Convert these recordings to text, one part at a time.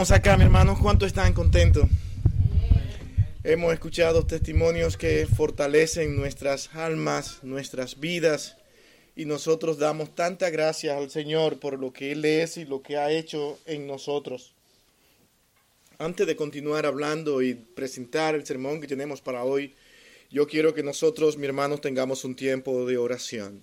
Vamos acá, mi hermano, ¿cuánto están contentos? Hemos escuchado testimonios que fortalecen nuestras almas, nuestras vidas, y nosotros damos tanta gracias al Señor por lo que Él es y lo que ha hecho en nosotros. Antes de continuar hablando y presentar el sermón que tenemos para hoy, yo quiero que nosotros, mi hermanos, tengamos un tiempo de oración.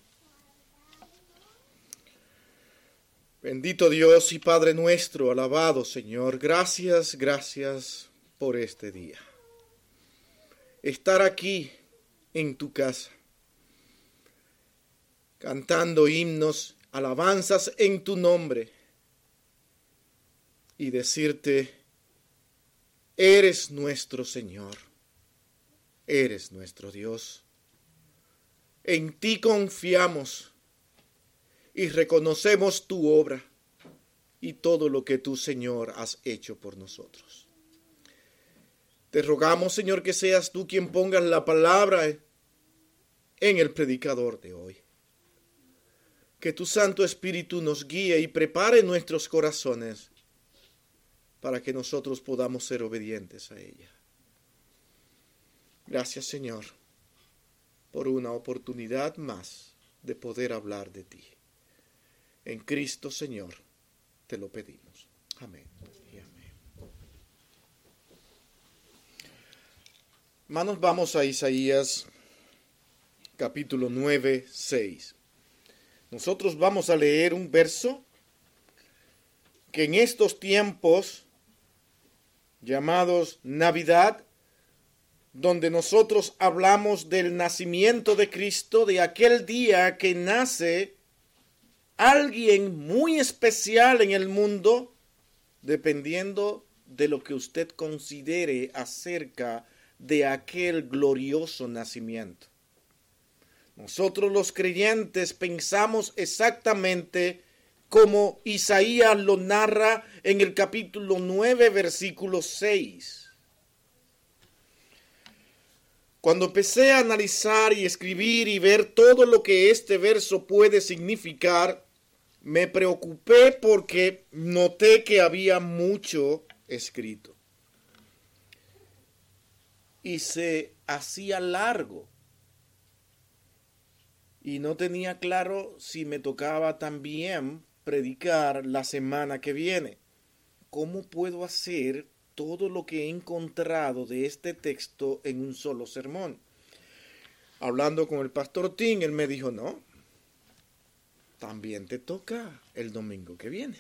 Bendito Dios y Padre nuestro, alabado Señor, gracias, gracias por este día. Estar aquí en tu casa, cantando himnos, alabanzas en tu nombre y decirte, eres nuestro Señor, eres nuestro Dios. En ti confiamos y reconocemos tu obra y todo lo que tú, Señor, has hecho por nosotros. Te rogamos, Señor, que seas tú quien pongas la palabra en el predicador de hoy. Que tu Santo Espíritu nos guíe y prepare nuestros corazones para que nosotros podamos ser obedientes a ella. Gracias, Señor, por una oportunidad más de poder hablar de ti. En Cristo Señor te lo pedimos. Amén. Y. Hermanos, vamos a Isaías capítulo 9, 6. Nosotros vamos a leer un verso que en estos tiempos llamados Navidad, donde nosotros hablamos del nacimiento de Cristo, de aquel día que nace alguien muy especial en el mundo, dependiendo de lo que usted considere acerca de aquel glorioso nacimiento. Nosotros los creyentes pensamos exactamente como Isaías lo narra en el capítulo 9, versículo 6. Cuando empecé a analizar y escribir y ver todo lo que este verso puede significar, me preocupé porque noté que había mucho escrito. Y se hacía largo. Y no tenía claro si me tocaba también predicar la semana que viene. ¿Cómo puedo hacer todo lo que he encontrado de este texto en un solo sermón? Hablando con el pastor Tim, él me dijo, no, también te toca el domingo que viene.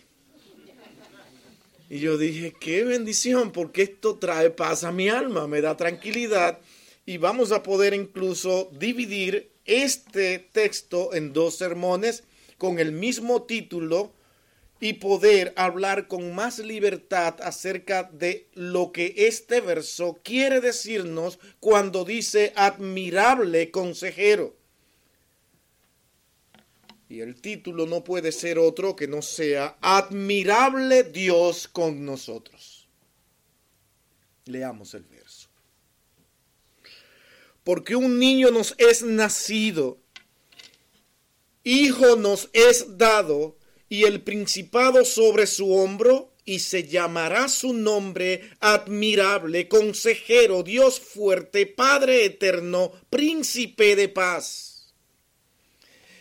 Y yo dije, qué bendición, porque esto trae paz a mi alma, me da tranquilidad y vamos a poder incluso dividir este texto en dos sermones con el mismo título y poder hablar con más libertad acerca de lo que este verso quiere decirnos cuando dice admirable consejero. Y el título no puede ser otro que no sea Admirable Dios con nosotros. Leamos el verso. Porque un niño nos es nacido, hijo nos es dado, y el principado sobre su hombro, y se llamará su nombre admirable, consejero, Dios fuerte, Padre eterno, príncipe de paz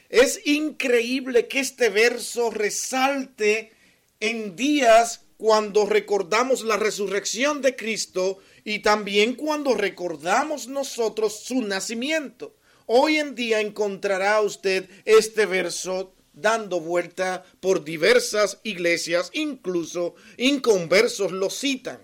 es increíble que este verso resalte en días cuando recordamos la resurrección de Cristo y también cuando recordamos nosotros su nacimiento. Hoy en día encontrará usted este verso dando vuelta por diversas iglesias, incluso inconversos lo citan.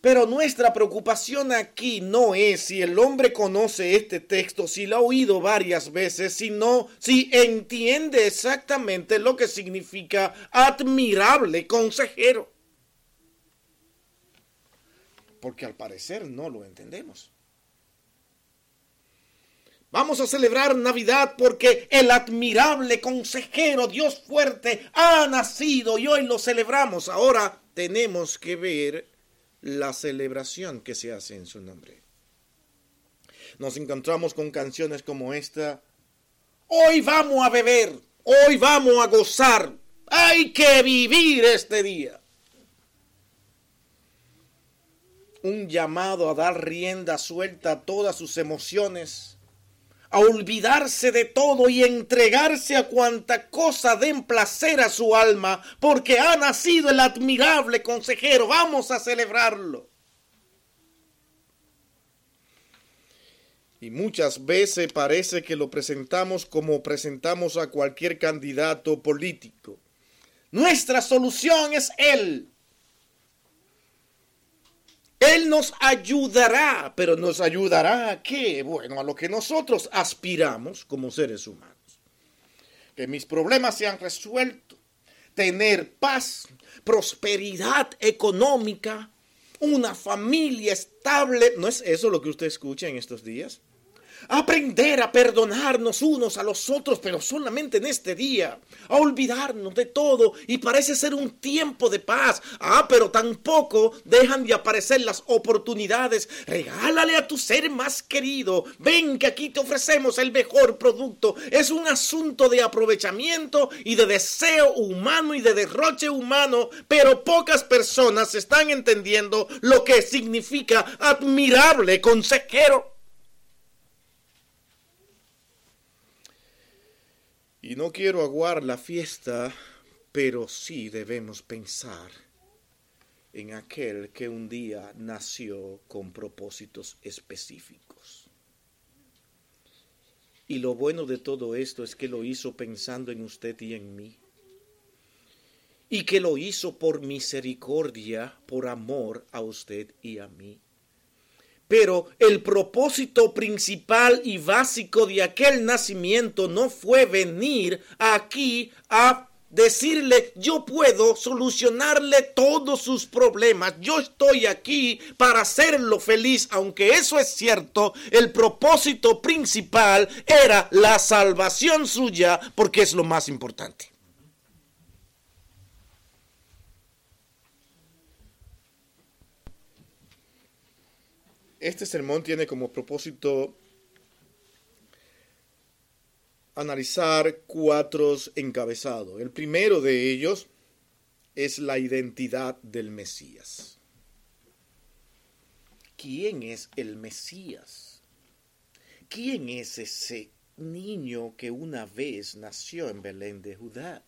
Pero nuestra preocupación aquí no es si el hombre conoce este texto, si lo ha oído varias veces, sino si entiende exactamente lo que significa admirable consejero. Porque al parecer no lo entendemos. Vamos a celebrar Navidad porque el admirable consejero, Dios fuerte, ha nacido y hoy lo celebramos. Ahora tenemos que ver la celebración que se hace en su nombre. Nos encontramos con canciones como esta. Hoy vamos a beber, hoy vamos a gozar, hay que vivir este día. Un llamado a dar rienda suelta a todas sus emociones a olvidarse de todo y entregarse a cuanta cosa den placer a su alma, porque ha nacido el admirable consejero. Vamos a celebrarlo. Y muchas veces parece que lo presentamos como presentamos a cualquier candidato político. Nuestra solución es Él. Él nos ayudará, pero nos ayudará a qué? Bueno, a lo que nosotros aspiramos como seres humanos. Que mis problemas sean resueltos, tener paz, prosperidad económica, una familia estable. ¿No es eso lo que usted escucha en estos días? Aprender a perdonarnos unos a los otros, pero solamente en este día, a olvidarnos de todo y parece ser un tiempo de paz. Ah, pero tampoco dejan de aparecer las oportunidades. Regálale a tu ser más querido. Ven que aquí te ofrecemos el mejor producto. Es un asunto de aprovechamiento y de deseo humano y de derroche humano, pero pocas personas están entendiendo lo que significa admirable consejero. Y no quiero aguar la fiesta, pero sí debemos pensar en aquel que un día nació con propósitos específicos. Y lo bueno de todo esto es que lo hizo pensando en usted y en mí. Y que lo hizo por misericordia, por amor a usted y a mí. Pero el propósito principal y básico de aquel nacimiento no fue venir aquí a decirle, yo puedo solucionarle todos sus problemas, yo estoy aquí para hacerlo feliz, aunque eso es cierto, el propósito principal era la salvación suya, porque es lo más importante. Este sermón tiene como propósito analizar cuatro encabezados. El primero de ellos es la identidad del Mesías. ¿Quién es el Mesías? ¿Quién es ese niño que una vez nació en Belén de Judá?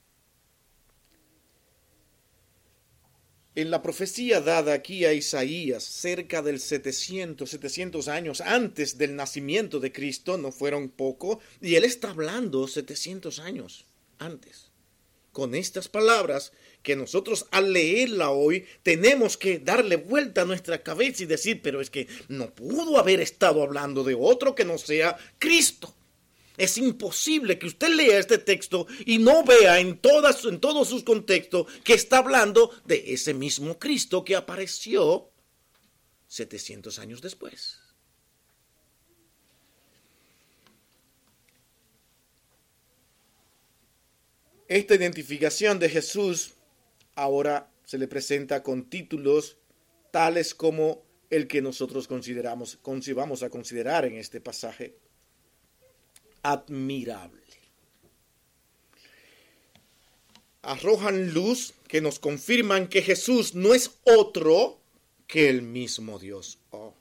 En la profecía dada aquí a Isaías, cerca del 700, 700 años antes del nacimiento de Cristo, no fueron poco, y él está hablando 700 años antes. Con estas palabras que nosotros al leerla hoy tenemos que darle vuelta a nuestra cabeza y decir, pero es que no pudo haber estado hablando de otro que no sea Cristo. Es imposible que usted lea este texto y no vea en, todas, en todos sus contextos que está hablando de ese mismo Cristo que apareció 700 años después. Esta identificación de Jesús ahora se le presenta con títulos tales como el que nosotros consideramos, vamos a considerar en este pasaje admirable. Arrojan luz que nos confirman que Jesús no es otro que el mismo Dios. Oh.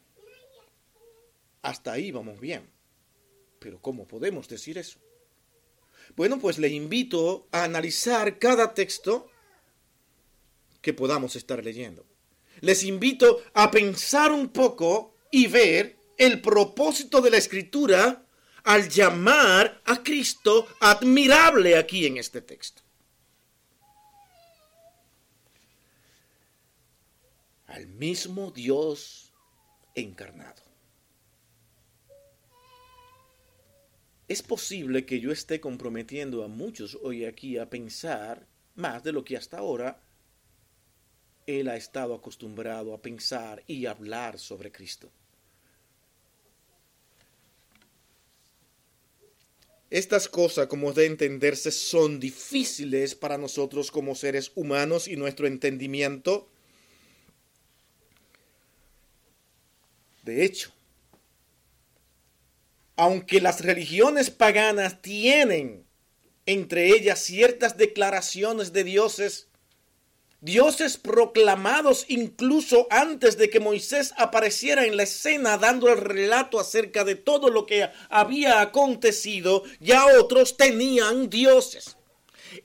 Hasta ahí vamos bien. Pero ¿cómo podemos decir eso? Bueno, pues le invito a analizar cada texto que podamos estar leyendo. Les invito a pensar un poco y ver el propósito de la escritura al llamar a Cristo admirable aquí en este texto. Al mismo Dios encarnado. Es posible que yo esté comprometiendo a muchos hoy aquí a pensar más de lo que hasta ahora él ha estado acostumbrado a pensar y hablar sobre Cristo. Estas cosas, como de entenderse, son difíciles para nosotros como seres humanos y nuestro entendimiento. De hecho, aunque las religiones paganas tienen entre ellas ciertas declaraciones de dioses, dioses proclamados incluso antes de que Moisés apareciera en la escena dando el relato acerca de todo lo que había acontecido, ya otros tenían dioses.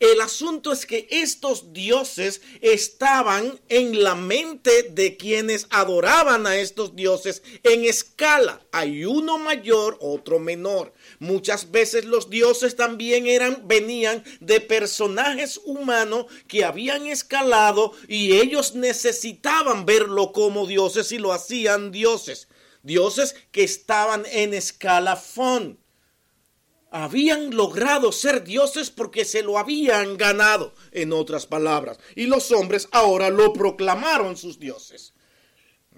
El asunto es que estos dioses estaban en la mente de quienes adoraban a estos dioses en escala. Hay uno mayor, otro menor. Muchas veces los dioses también eran venían de personajes humanos que habían escalado y ellos necesitaban verlo como dioses y lo hacían dioses. Dioses que estaban en escala fon habían logrado ser dioses porque se lo habían ganado, en otras palabras, y los hombres ahora lo proclamaron sus dioses.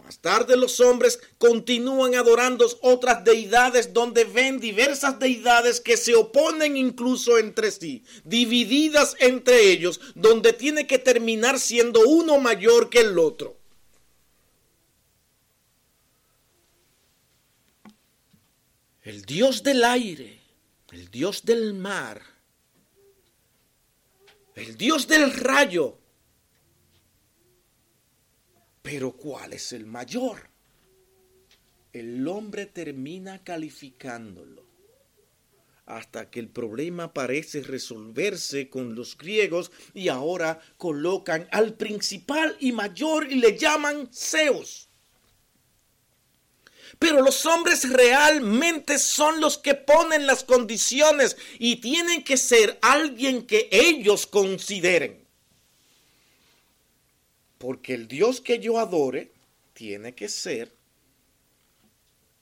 Más tarde los hombres continúan adorando otras deidades donde ven diversas deidades que se oponen incluso entre sí, divididas entre ellos, donde tiene que terminar siendo uno mayor que el otro. El dios del aire el Dios del mar, el Dios del rayo. Pero ¿cuál es el mayor? El hombre termina calificándolo hasta que el problema parece resolverse con los griegos y ahora colocan al principal y mayor y le llaman Zeus. Pero los hombres realmente son los que ponen las condiciones y tienen que ser alguien que ellos consideren. Porque el Dios que yo adore tiene que ser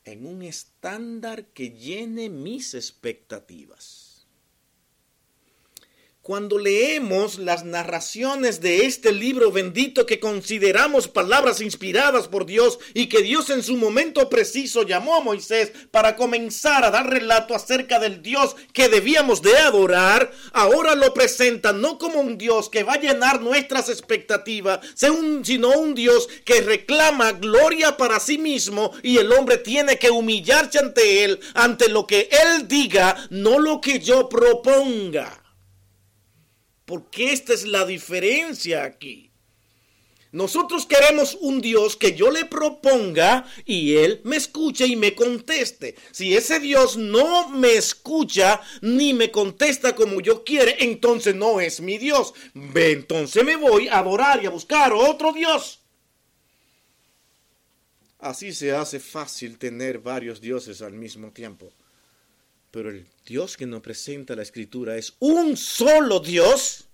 en un estándar que llene mis expectativas. Cuando leemos las narraciones de este libro bendito que consideramos palabras inspiradas por Dios y que Dios en su momento preciso llamó a Moisés para comenzar a dar relato acerca del Dios que debíamos de adorar, ahora lo presenta no como un Dios que va a llenar nuestras expectativas, sino un Dios que reclama gloria para sí mismo y el hombre tiene que humillarse ante él, ante lo que él diga, no lo que yo proponga. Porque esta es la diferencia aquí. Nosotros queremos un Dios que yo le proponga y Él me escuche y me conteste. Si ese Dios no me escucha ni me contesta como yo quiere, entonces no es mi Dios. Entonces me voy a adorar y a buscar otro Dios. Así se hace fácil tener varios dioses al mismo tiempo. Pero el Dios que nos presenta la escritura es un solo Dios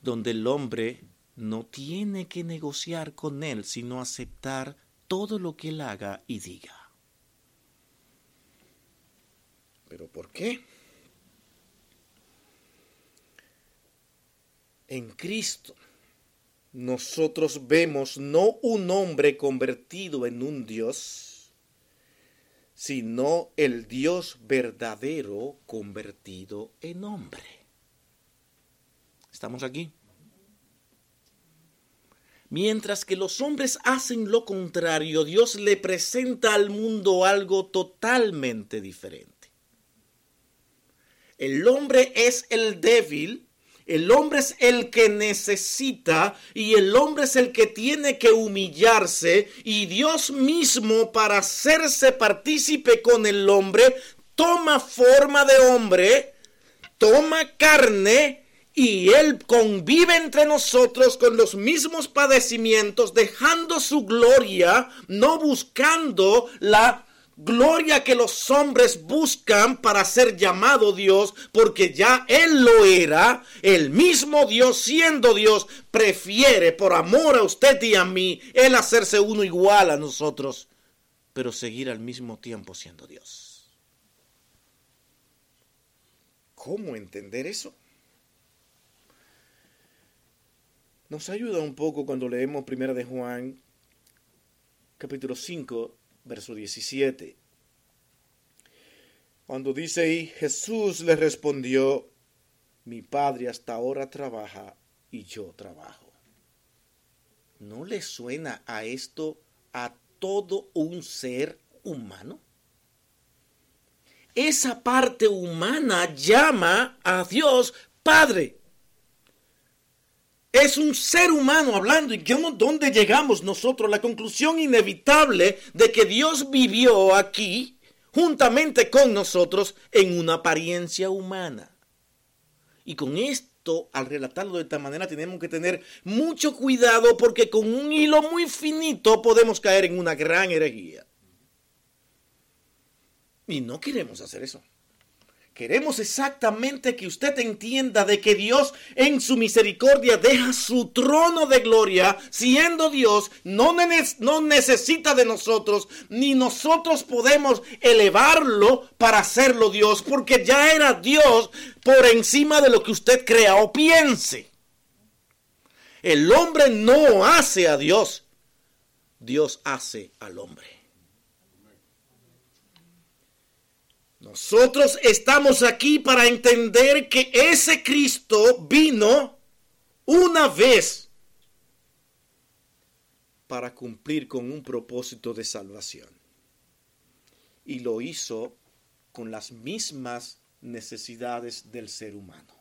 donde el hombre no tiene que negociar con él, sino aceptar todo lo que él haga y diga. ¿Pero por qué? En Cristo nosotros vemos no un hombre convertido en un Dios, sino el Dios verdadero convertido en hombre. ¿Estamos aquí? Mientras que los hombres hacen lo contrario, Dios le presenta al mundo algo totalmente diferente. El hombre es el débil el hombre es el que necesita y el hombre es el que tiene que humillarse y Dios mismo para hacerse partícipe con el hombre toma forma de hombre, toma carne y Él convive entre nosotros con los mismos padecimientos, dejando su gloria, no buscando la gloria que los hombres buscan para ser llamado Dios, porque ya Él lo era, el mismo Dios siendo Dios, prefiere por amor a usted y a mí, Él hacerse uno igual a nosotros, pero seguir al mismo tiempo siendo Dios. ¿Cómo entender eso? Nos ayuda un poco cuando leemos Primera de Juan, capítulo 5, verso 17. Cuando dice ahí, Jesús le respondió, mi Padre hasta ahora trabaja y yo trabajo. ¿No le suena a esto a todo un ser humano? Esa parte humana llama a Dios Padre. Es un ser humano hablando. ¿Y dónde llegamos nosotros? La conclusión inevitable de que Dios vivió aquí juntamente con nosotros en una apariencia humana. Y con esto, al relatarlo de esta manera, tenemos que tener mucho cuidado porque con un hilo muy finito podemos caer en una gran herejía. Y no queremos hacer eso. Queremos exactamente que usted entienda de que Dios en su misericordia deja su trono de gloria, siendo Dios, no, no, necesita de nosotros, ni nosotros podemos elevarlo para hacerlo Dios, porque ya era Dios por encima de lo que usted crea o piense. El hombre no hace a Dios, Dios hace al hombre. Nosotros estamos aquí para entender que ese Cristo vino una vez para cumplir con un propósito de salvación. Y lo hizo con las mismas necesidades del ser humano.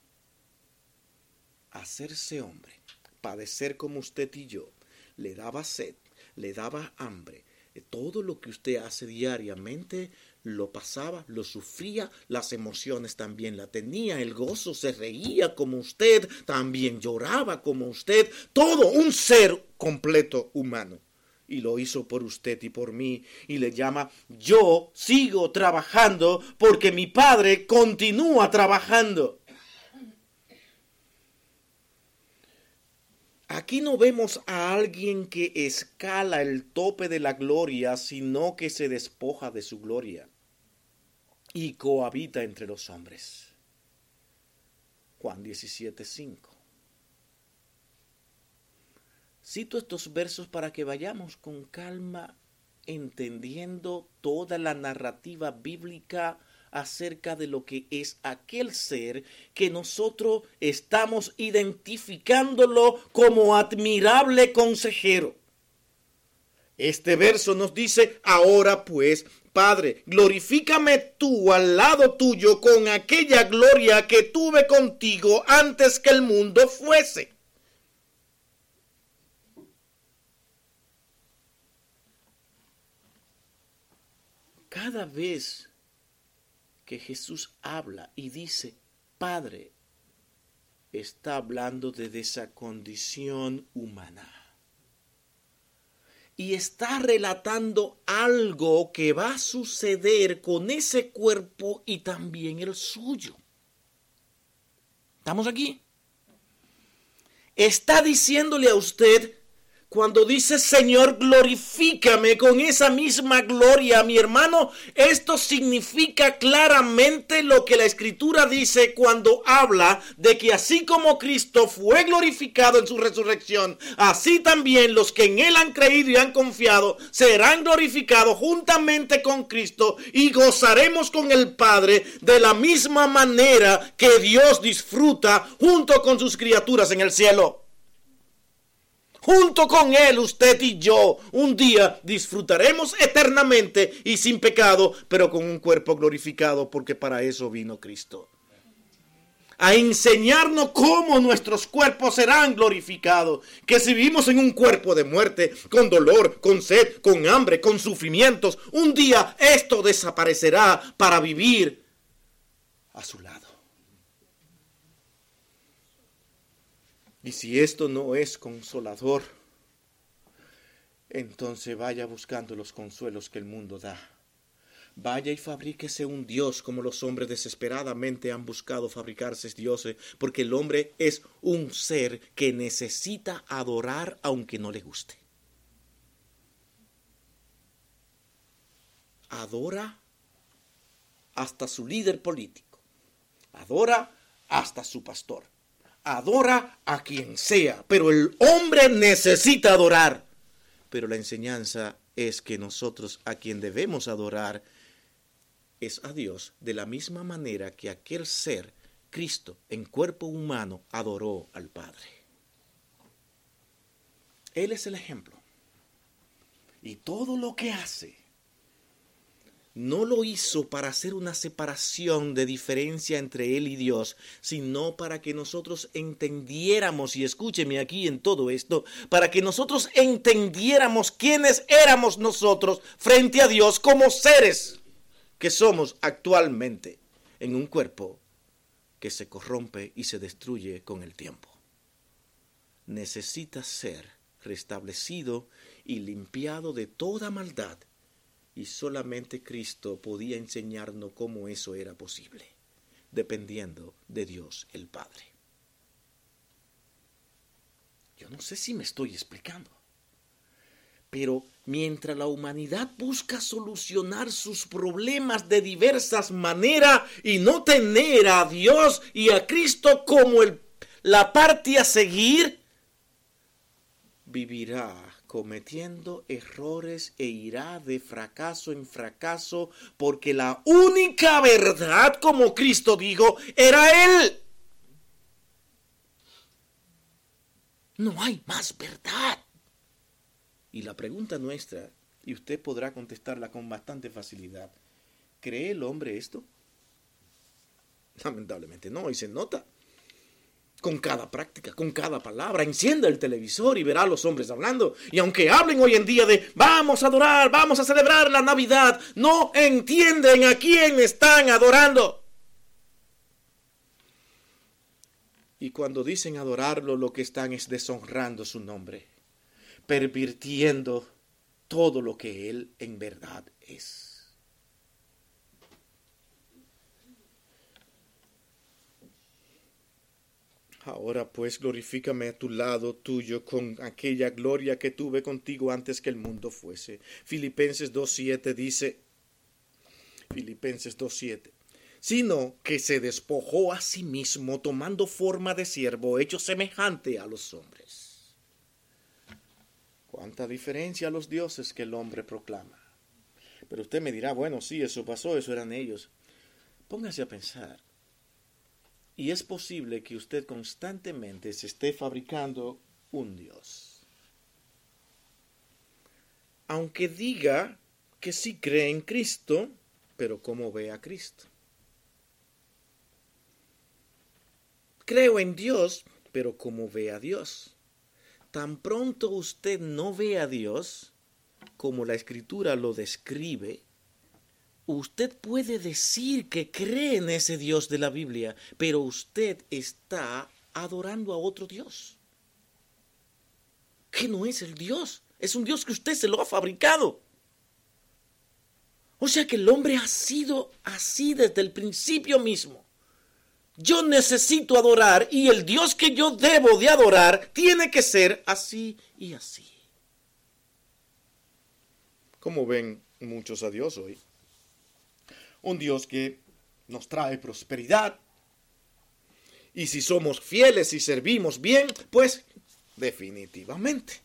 Hacerse hombre, padecer como usted y yo, le daba sed, le daba hambre. Todo lo que usted hace diariamente lo pasaba, lo sufría, las emociones también la tenía, el gozo se reía como usted, también lloraba como usted, todo un ser completo humano. Y lo hizo por usted y por mí, y le llama, yo sigo trabajando porque mi Padre continúa trabajando. Aquí no vemos a alguien que escala el tope de la gloria, sino que se despoja de su gloria y cohabita entre los hombres. Juan 17, 5. Cito estos versos para que vayamos con calma entendiendo toda la narrativa bíblica acerca de lo que es aquel ser que nosotros estamos identificándolo como admirable consejero. Este verso nos dice, ahora pues, Padre, glorifícame tú al lado tuyo con aquella gloria que tuve contigo antes que el mundo fuese. Cada vez que Jesús habla y dice, Padre, está hablando de esa condición humana y está relatando algo que va a suceder con ese cuerpo y también el suyo. ¿Estamos aquí? Está diciéndole a usted cuando dice Señor, glorifícame con esa misma gloria, mi hermano, esto significa claramente lo que la escritura dice cuando habla de que así como Cristo fue glorificado en su resurrección, así también los que en Él han creído y han confiado serán glorificados juntamente con Cristo y gozaremos con el Padre de la misma manera que Dios disfruta junto con sus criaturas en el cielo. Junto con Él, usted y yo, un día disfrutaremos eternamente y sin pecado, pero con un cuerpo glorificado, porque para eso vino Cristo. A enseñarnos cómo nuestros cuerpos serán glorificados. Que si vivimos en un cuerpo de muerte, con dolor, con sed, con hambre, con sufrimientos, un día esto desaparecerá para vivir a su lado. Y si esto no es consolador, entonces vaya buscando los consuelos que el mundo da. Vaya y fabríquese un Dios como los hombres desesperadamente han buscado fabricarse dioses, porque el hombre es un ser que necesita adorar aunque no le guste. Adora hasta su líder político. Adora hasta su pastor adora a quien sea, pero el hombre necesita adorar. Pero la enseñanza es que nosotros a quien debemos adorar es a Dios de la misma manera que aquel ser, Cristo, en cuerpo humano, adoró al Padre. Él es el ejemplo. Y todo lo que hace no lo hizo para hacer una separación de diferencia entre Él y Dios, sino para que nosotros entendiéramos, y escúcheme aquí en todo esto, para que nosotros entendiéramos quiénes éramos nosotros frente a Dios como seres que somos actualmente en un cuerpo que se corrompe y se destruye con el tiempo. Necesita ser restablecido y limpiado de toda maldad y solamente Cristo podía enseñarnos cómo eso era posible, dependiendo de Dios el Padre. Yo no sé si me estoy explicando, pero mientras la humanidad busca solucionar sus problemas de diversas maneras y no tener a Dios y a Cristo como el, la parte a seguir, vivirá cometiendo errores e irá de fracaso en fracaso, porque la única verdad, como Cristo dijo, era Él. No hay más verdad. Y la pregunta nuestra, y usted podrá contestarla con bastante facilidad, ¿cree el hombre esto? Lamentablemente no, y se nota con cada práctica, con cada palabra. Encienda el televisor y verá a los hombres hablando. Y aunque hablen hoy en día de vamos a adorar, vamos a celebrar la Navidad, no entienden a quién están adorando. Y cuando dicen adorarlo, lo que están es deshonrando su nombre, pervirtiendo todo lo que Él en verdad es. Ahora pues glorifícame a tu lado tuyo con aquella gloria que tuve contigo antes que el mundo fuese. Filipenses 2.7 dice, Filipenses 2.7, sino que se despojó a sí mismo tomando forma de siervo, hecho semejante a los hombres. Cuánta diferencia a los dioses que el hombre proclama. Pero usted me dirá, bueno, sí, eso pasó, eso eran ellos. Póngase a pensar. Y es posible que usted constantemente se esté fabricando un Dios. Aunque diga que sí cree en Cristo, pero ¿cómo ve a Cristo? Creo en Dios, pero ¿cómo ve a Dios? Tan pronto usted no ve a Dios, como la escritura lo describe, Usted puede decir que cree en ese Dios de la Biblia, pero usted está adorando a otro Dios. Que no es el Dios, es un Dios que usted se lo ha fabricado. O sea que el hombre ha sido así desde el principio mismo. Yo necesito adorar y el Dios que yo debo de adorar tiene que ser así y así. Como ven muchos a Dios hoy? Un Dios que nos trae prosperidad. Y si somos fieles y servimos bien, pues definitivamente,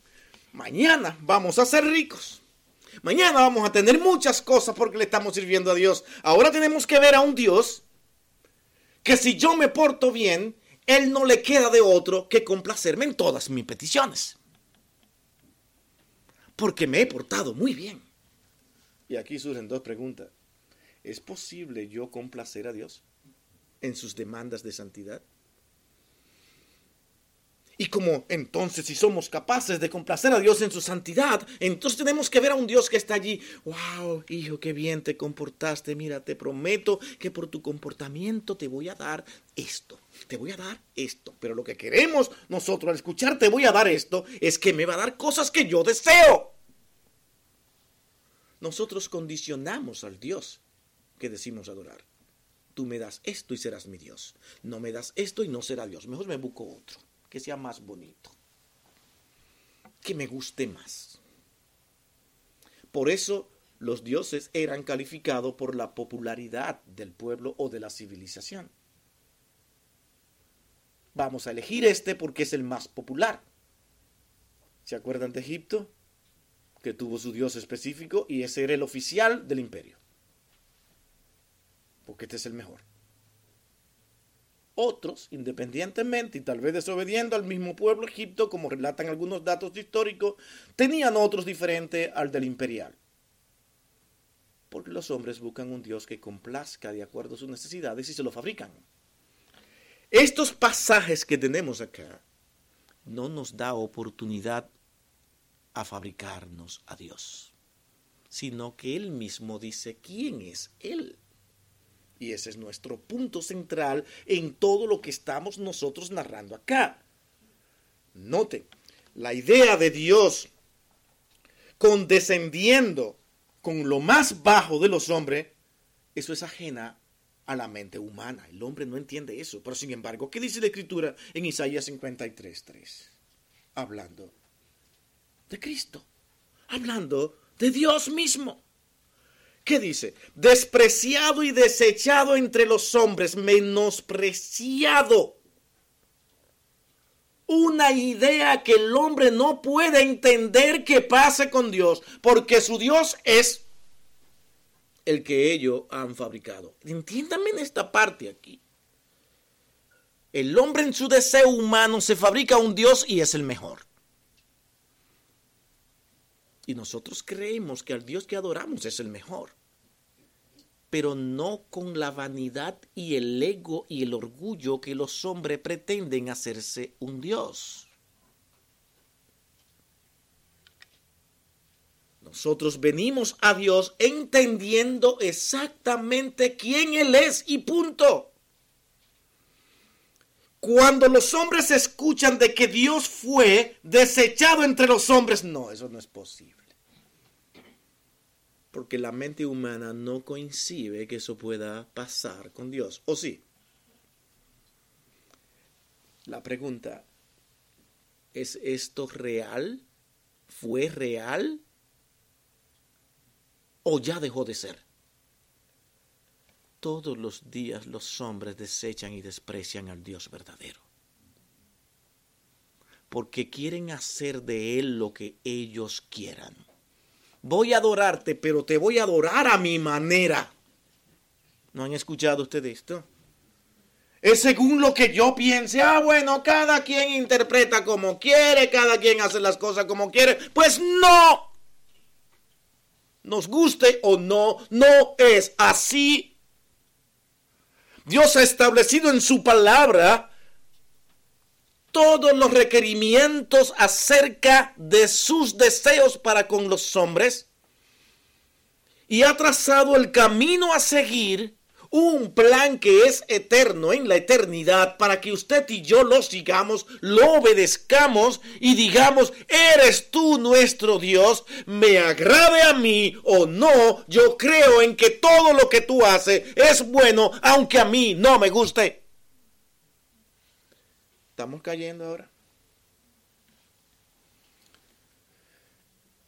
mañana vamos a ser ricos. Mañana vamos a tener muchas cosas porque le estamos sirviendo a Dios. Ahora tenemos que ver a un Dios que si yo me porto bien, Él no le queda de otro que complacerme en todas mis peticiones. Porque me he portado muy bien. Y aquí surgen dos preguntas. ¿Es posible yo complacer a Dios en sus demandas de santidad? Y como entonces si somos capaces de complacer a Dios en su santidad, entonces tenemos que ver a un Dios que está allí. Wow, hijo, qué bien te comportaste. Mira, te prometo que por tu comportamiento te voy a dar esto. Te voy a dar esto. Pero lo que queremos nosotros al escuchar te voy a dar esto es que me va a dar cosas que yo deseo. Nosotros condicionamos al Dios que decimos adorar. Tú me das esto y serás mi Dios. No me das esto y no será Dios. Mejor me busco otro, que sea más bonito, que me guste más. Por eso los dioses eran calificados por la popularidad del pueblo o de la civilización. Vamos a elegir este porque es el más popular. ¿Se acuerdan de Egipto? Que tuvo su dios específico y ese era el oficial del imperio porque este es el mejor. Otros, independientemente y tal vez desobediendo al mismo pueblo Egipto, como relatan algunos datos históricos, tenían otros diferentes al del imperial. Porque los hombres buscan un Dios que complazca de acuerdo a sus necesidades y se lo fabrican. Estos pasajes que tenemos acá no nos da oportunidad a fabricarnos a Dios, sino que Él mismo dice quién es Él. Y ese es nuestro punto central en todo lo que estamos nosotros narrando acá. Noten, la idea de Dios condescendiendo con lo más bajo de los hombres, eso es ajena a la mente humana. El hombre no entiende eso. Pero sin embargo, ¿qué dice la escritura en Isaías 53.3? Hablando de Cristo. Hablando de Dios mismo. ¿Qué dice? Despreciado y desechado entre los hombres, menospreciado. Una idea que el hombre no puede entender que pase con Dios, porque su Dios es el que ellos han fabricado. Entiéndame en esta parte aquí. El hombre en su deseo humano se fabrica un Dios y es el mejor. Y nosotros creemos que al Dios que adoramos es el mejor. Pero no con la vanidad y el ego y el orgullo que los hombres pretenden hacerse un Dios. Nosotros venimos a Dios entendiendo exactamente quién Él es y punto. Cuando los hombres escuchan de que Dios fue desechado entre los hombres, no, eso no es posible. Porque la mente humana no coincide que eso pueda pasar con Dios. ¿O sí? La pregunta, ¿es esto real? ¿Fue real? ¿O ya dejó de ser? Todos los días los hombres desechan y desprecian al Dios verdadero. Porque quieren hacer de Él lo que ellos quieran. Voy a adorarte, pero te voy a adorar a mi manera. ¿No han escuchado ustedes esto? Es según lo que yo piense. Ah, bueno, cada quien interpreta como quiere, cada quien hace las cosas como quiere. Pues no. Nos guste o no, no es así Dios ha establecido en su palabra todos los requerimientos acerca de sus deseos para con los hombres y ha trazado el camino a seguir un plan que es eterno en la eternidad para que usted y yo lo sigamos, lo obedezcamos y digamos, eres tú nuestro Dios, me agrade a mí o no, yo creo en que todo lo que tú haces es bueno, aunque a mí no me guste. Estamos cayendo ahora.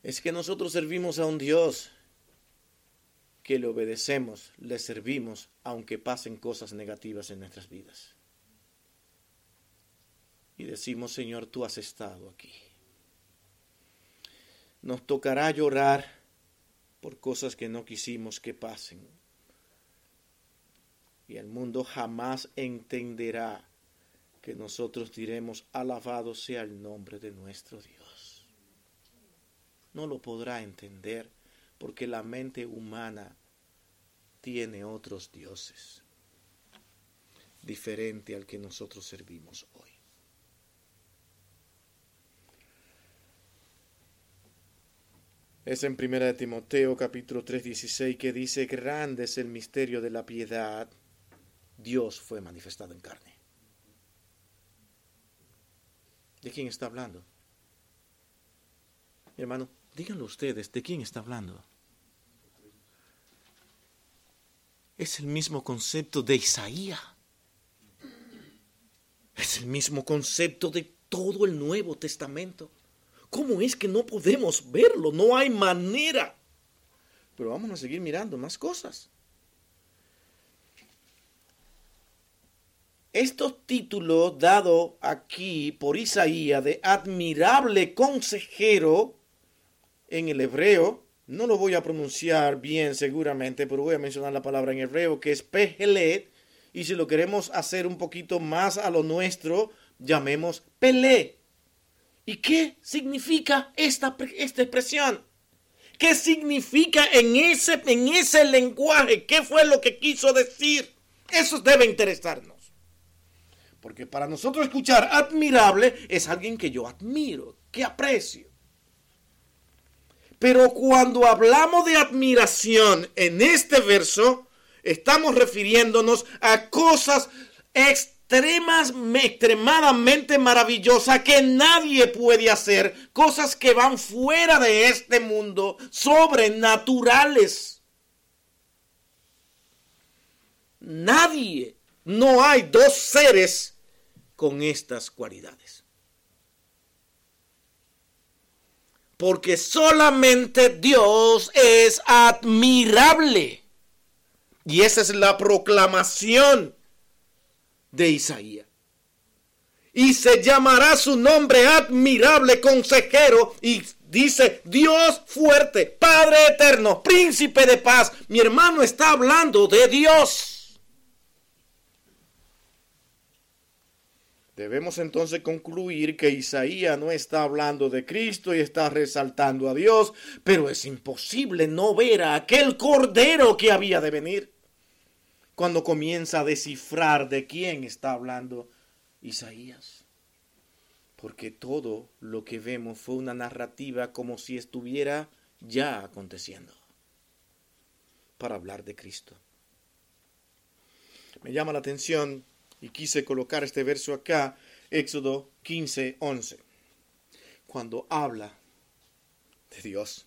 Es que nosotros servimos a un Dios que le obedecemos, le servimos, aunque pasen cosas negativas en nuestras vidas. Y decimos, Señor, tú has estado aquí. Nos tocará llorar por cosas que no quisimos que pasen. Y el mundo jamás entenderá que nosotros diremos, alabado sea el nombre de nuestro Dios. No lo podrá entender porque la mente humana tiene otros dioses, diferente al que nosotros servimos hoy. Es en 1 Timoteo capítulo 3, 16 que dice, grande es el misterio de la piedad, Dios fue manifestado en carne. ¿De quién está hablando? hermano, díganlo ustedes, ¿de quién está hablando? Es el mismo concepto de Isaías. Es el mismo concepto de todo el Nuevo Testamento. ¿Cómo es que no podemos verlo? No hay manera. Pero vamos a seguir mirando más cosas. Estos títulos dados aquí por Isaías de admirable consejero en el hebreo no lo voy a pronunciar bien seguramente, pero voy a mencionar la palabra en hebreo que es Pehelet. Y si lo queremos hacer un poquito más a lo nuestro, llamemos Pelé. ¿Y qué significa esta, esta expresión? ¿Qué significa en ese, en ese lenguaje? ¿Qué fue lo que quiso decir? Eso debe interesarnos. Porque para nosotros escuchar admirable es alguien que yo admiro, que aprecio. Pero cuando hablamos de admiración en este verso, estamos refiriéndonos a cosas extremadamente maravillosas que nadie puede hacer, cosas que van fuera de este mundo, sobrenaturales. Nadie, no hay dos seres con estas cualidades. Porque solamente Dios es admirable. Y esa es la proclamación de Isaías. Y se llamará su nombre admirable consejero y dice Dios fuerte, Padre eterno, príncipe de paz. Mi hermano está hablando de Dios. Debemos entonces concluir que Isaías no está hablando de Cristo y está resaltando a Dios, pero es imposible no ver a aquel cordero que había de venir. Cuando comienza a descifrar de quién está hablando Isaías. Porque todo lo que vemos fue una narrativa como si estuviera ya aconteciendo. Para hablar de Cristo. Me llama la atención y quise colocar este verso acá, Éxodo 15, 11. Cuando habla de Dios.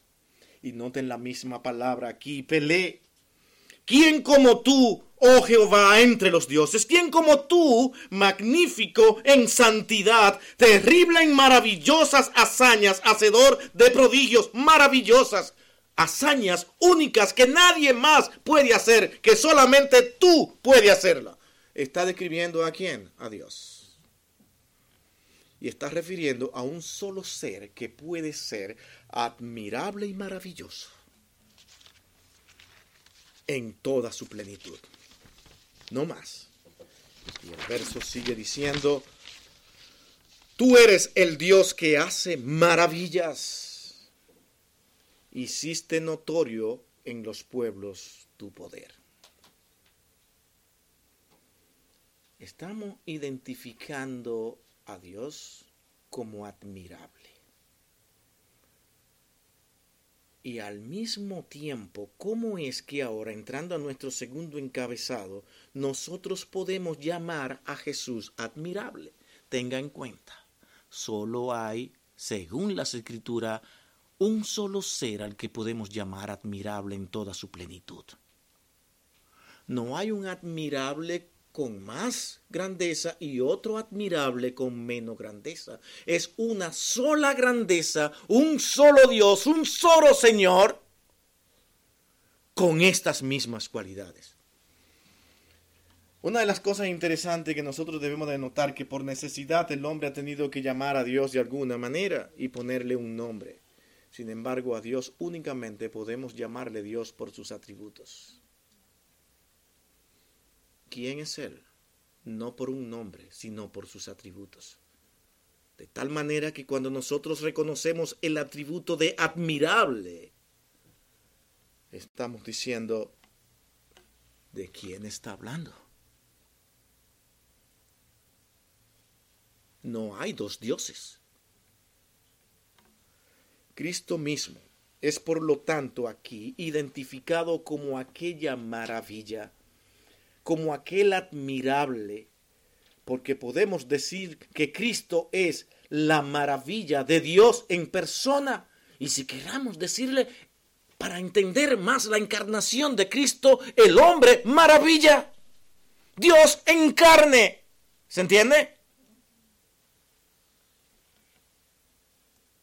Y noten la misma palabra aquí, Pelé. ¿Quién como tú, oh Jehová, entre los dioses? ¿Quién como tú, magnífico en santidad, terrible en maravillosas hazañas, hacedor de prodigios maravillosas? Hazañas únicas que nadie más puede hacer, que solamente tú puedes hacerla está describiendo a quién? A Dios. Y está refiriendo a un solo ser que puede ser admirable y maravilloso en toda su plenitud. No más. Y el verso sigue diciendo, tú eres el Dios que hace maravillas. Hiciste notorio en los pueblos tu poder. Estamos identificando a Dios como admirable. Y al mismo tiempo, ¿cómo es que ahora, entrando a nuestro segundo encabezado, nosotros podemos llamar a Jesús admirable? Tenga en cuenta, solo hay, según las escrituras, un solo ser al que podemos llamar admirable en toda su plenitud. No hay un admirable con más grandeza y otro admirable con menos grandeza. Es una sola grandeza, un solo Dios, un solo Señor con estas mismas cualidades. Una de las cosas interesantes que nosotros debemos de notar que por necesidad el hombre ha tenido que llamar a Dios de alguna manera y ponerle un nombre. Sin embargo, a Dios únicamente podemos llamarle Dios por sus atributos. ¿Quién es Él? No por un nombre, sino por sus atributos. De tal manera que cuando nosotros reconocemos el atributo de admirable, estamos diciendo, ¿de quién está hablando? No hay dos dioses. Cristo mismo es por lo tanto aquí identificado como aquella maravilla como aquel admirable, porque podemos decir que Cristo es la maravilla de Dios en persona. Y si queramos decirle, para entender más la encarnación de Cristo, el hombre maravilla, Dios en carne. ¿Se entiende?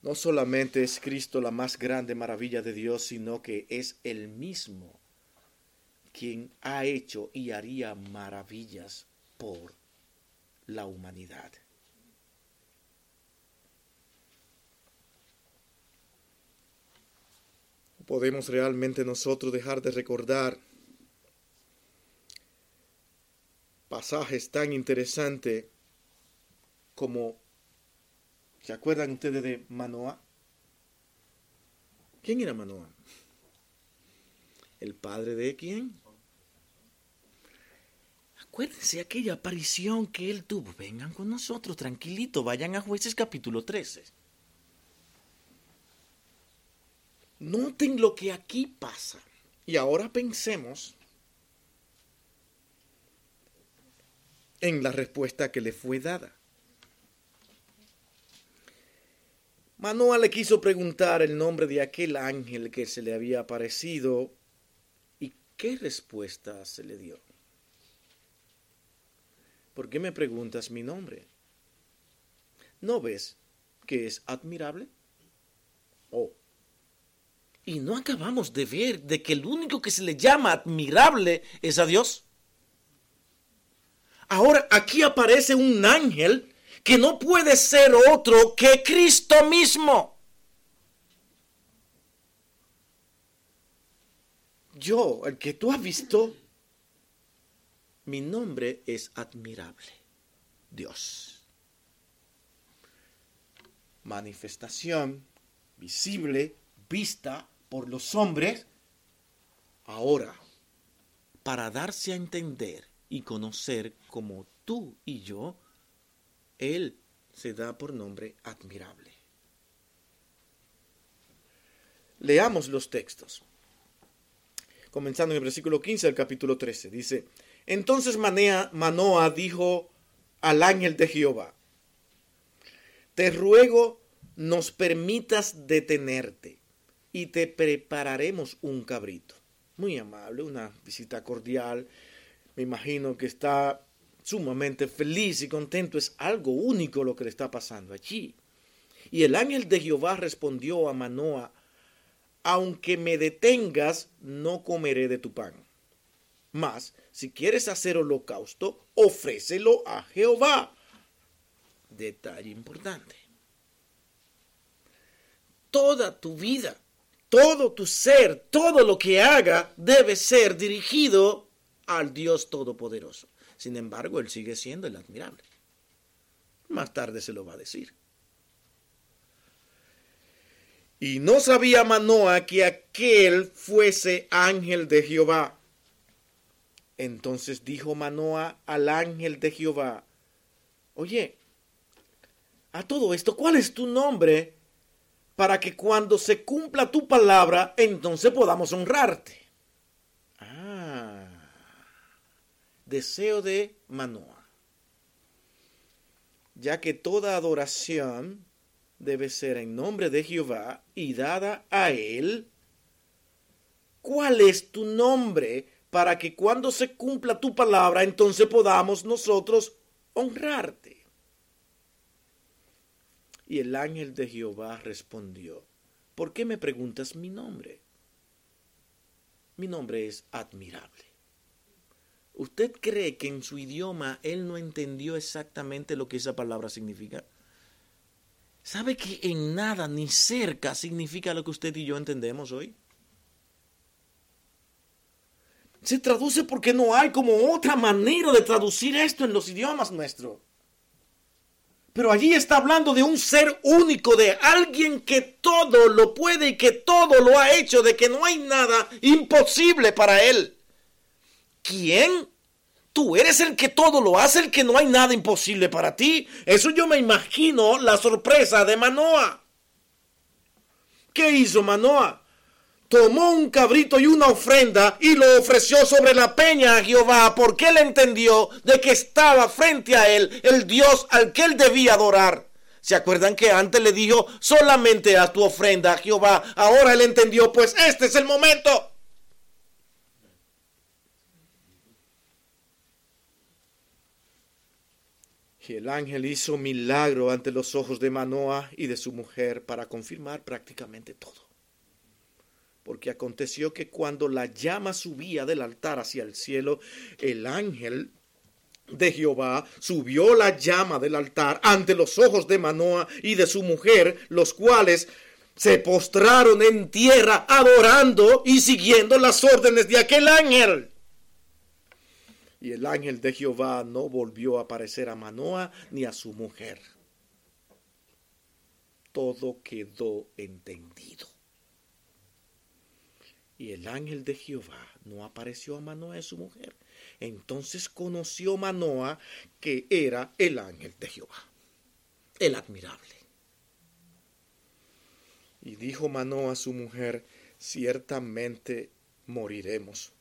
No solamente es Cristo la más grande maravilla de Dios, sino que es el mismo quien ha hecho y haría maravillas por la humanidad. Podemos realmente nosotros dejar de recordar pasajes tan interesantes como, ¿se acuerdan ustedes de Manoah? ¿Quién era Manoah? ¿El padre de quién? Acuérdense aquella aparición que él tuvo. Vengan con nosotros, tranquilito, vayan a jueces capítulo 13. Noten lo que aquí pasa. Y ahora pensemos en la respuesta que le fue dada. Manoa le quiso preguntar el nombre de aquel ángel que se le había aparecido y qué respuesta se le dio. ¿Por qué me preguntas mi nombre? ¿No ves que es admirable? Oh. Y no acabamos de ver de que el único que se le llama admirable es a Dios. Ahora aquí aparece un ángel que no puede ser otro que Cristo mismo. Yo, el que tú has visto, mi nombre es admirable, Dios. Manifestación visible, vista por los hombres, ahora, para darse a entender y conocer como tú y yo, Él se da por nombre admirable. Leamos los textos. Comenzando en el versículo 15 del capítulo 13. Dice, entonces Manoa dijo al ángel de Jehová, te ruego nos permitas detenerte y te prepararemos un cabrito. Muy amable, una visita cordial. Me imagino que está sumamente feliz y contento. Es algo único lo que le está pasando allí. Y el ángel de Jehová respondió a Manoa, aunque me detengas, no comeré de tu pan. Mas, si quieres hacer holocausto, ofrécelo a Jehová. Detalle importante. Toda tu vida, todo tu ser, todo lo que haga debe ser dirigido al Dios Todopoderoso. Sin embargo, Él sigue siendo el admirable. Más tarde se lo va a decir. Y no sabía Manoa que aquel fuese ángel de Jehová. Entonces dijo Manoa al ángel de Jehová, oye, a todo esto, ¿cuál es tu nombre? Para que cuando se cumpla tu palabra, entonces podamos honrarte. deseo de Manoa, ya que toda adoración debe ser en nombre de Jehová y dada a él. ¿Cuál es tu nombre para que cuando se cumpla tu palabra entonces podamos nosotros honrarte? Y el ángel de Jehová respondió, ¿por qué me preguntas mi nombre? Mi nombre es admirable. ¿Usted cree que en su idioma él no entendió exactamente lo que esa palabra significa? ¿Sabe que en nada ni cerca significa lo que usted y yo entendemos hoy? Se traduce porque no hay como otra manera de traducir esto en los idiomas nuestros. Pero allí está hablando de un ser único, de alguien que todo lo puede y que todo lo ha hecho, de que no hay nada imposible para él. ¿Quién? Tú eres el que todo lo hace, el que no hay nada imposible para ti. Eso yo me imagino la sorpresa de Manoa. ¿Qué hizo Manoa? Tomó un cabrito y una ofrenda y lo ofreció sobre la peña a Jehová porque él entendió de que estaba frente a él el Dios al que él debía adorar. ¿Se acuerdan que antes le dijo solamente a tu ofrenda a Jehová? Ahora él entendió, pues este es el momento. Y el ángel hizo milagro ante los ojos de Manoa y de su mujer para confirmar prácticamente todo. Porque aconteció que cuando la llama subía del altar hacia el cielo, el ángel de Jehová subió la llama del altar ante los ojos de Manoa y de su mujer, los cuales se postraron en tierra adorando y siguiendo las órdenes de aquel ángel. Y el ángel de Jehová no volvió a aparecer a Manoa ni a su mujer. Todo quedó entendido. Y el ángel de Jehová no apareció a Manoa y su mujer. Entonces conoció Manoa que era el ángel de Jehová, el admirable. Y dijo Manoa a su mujer, ciertamente moriremos,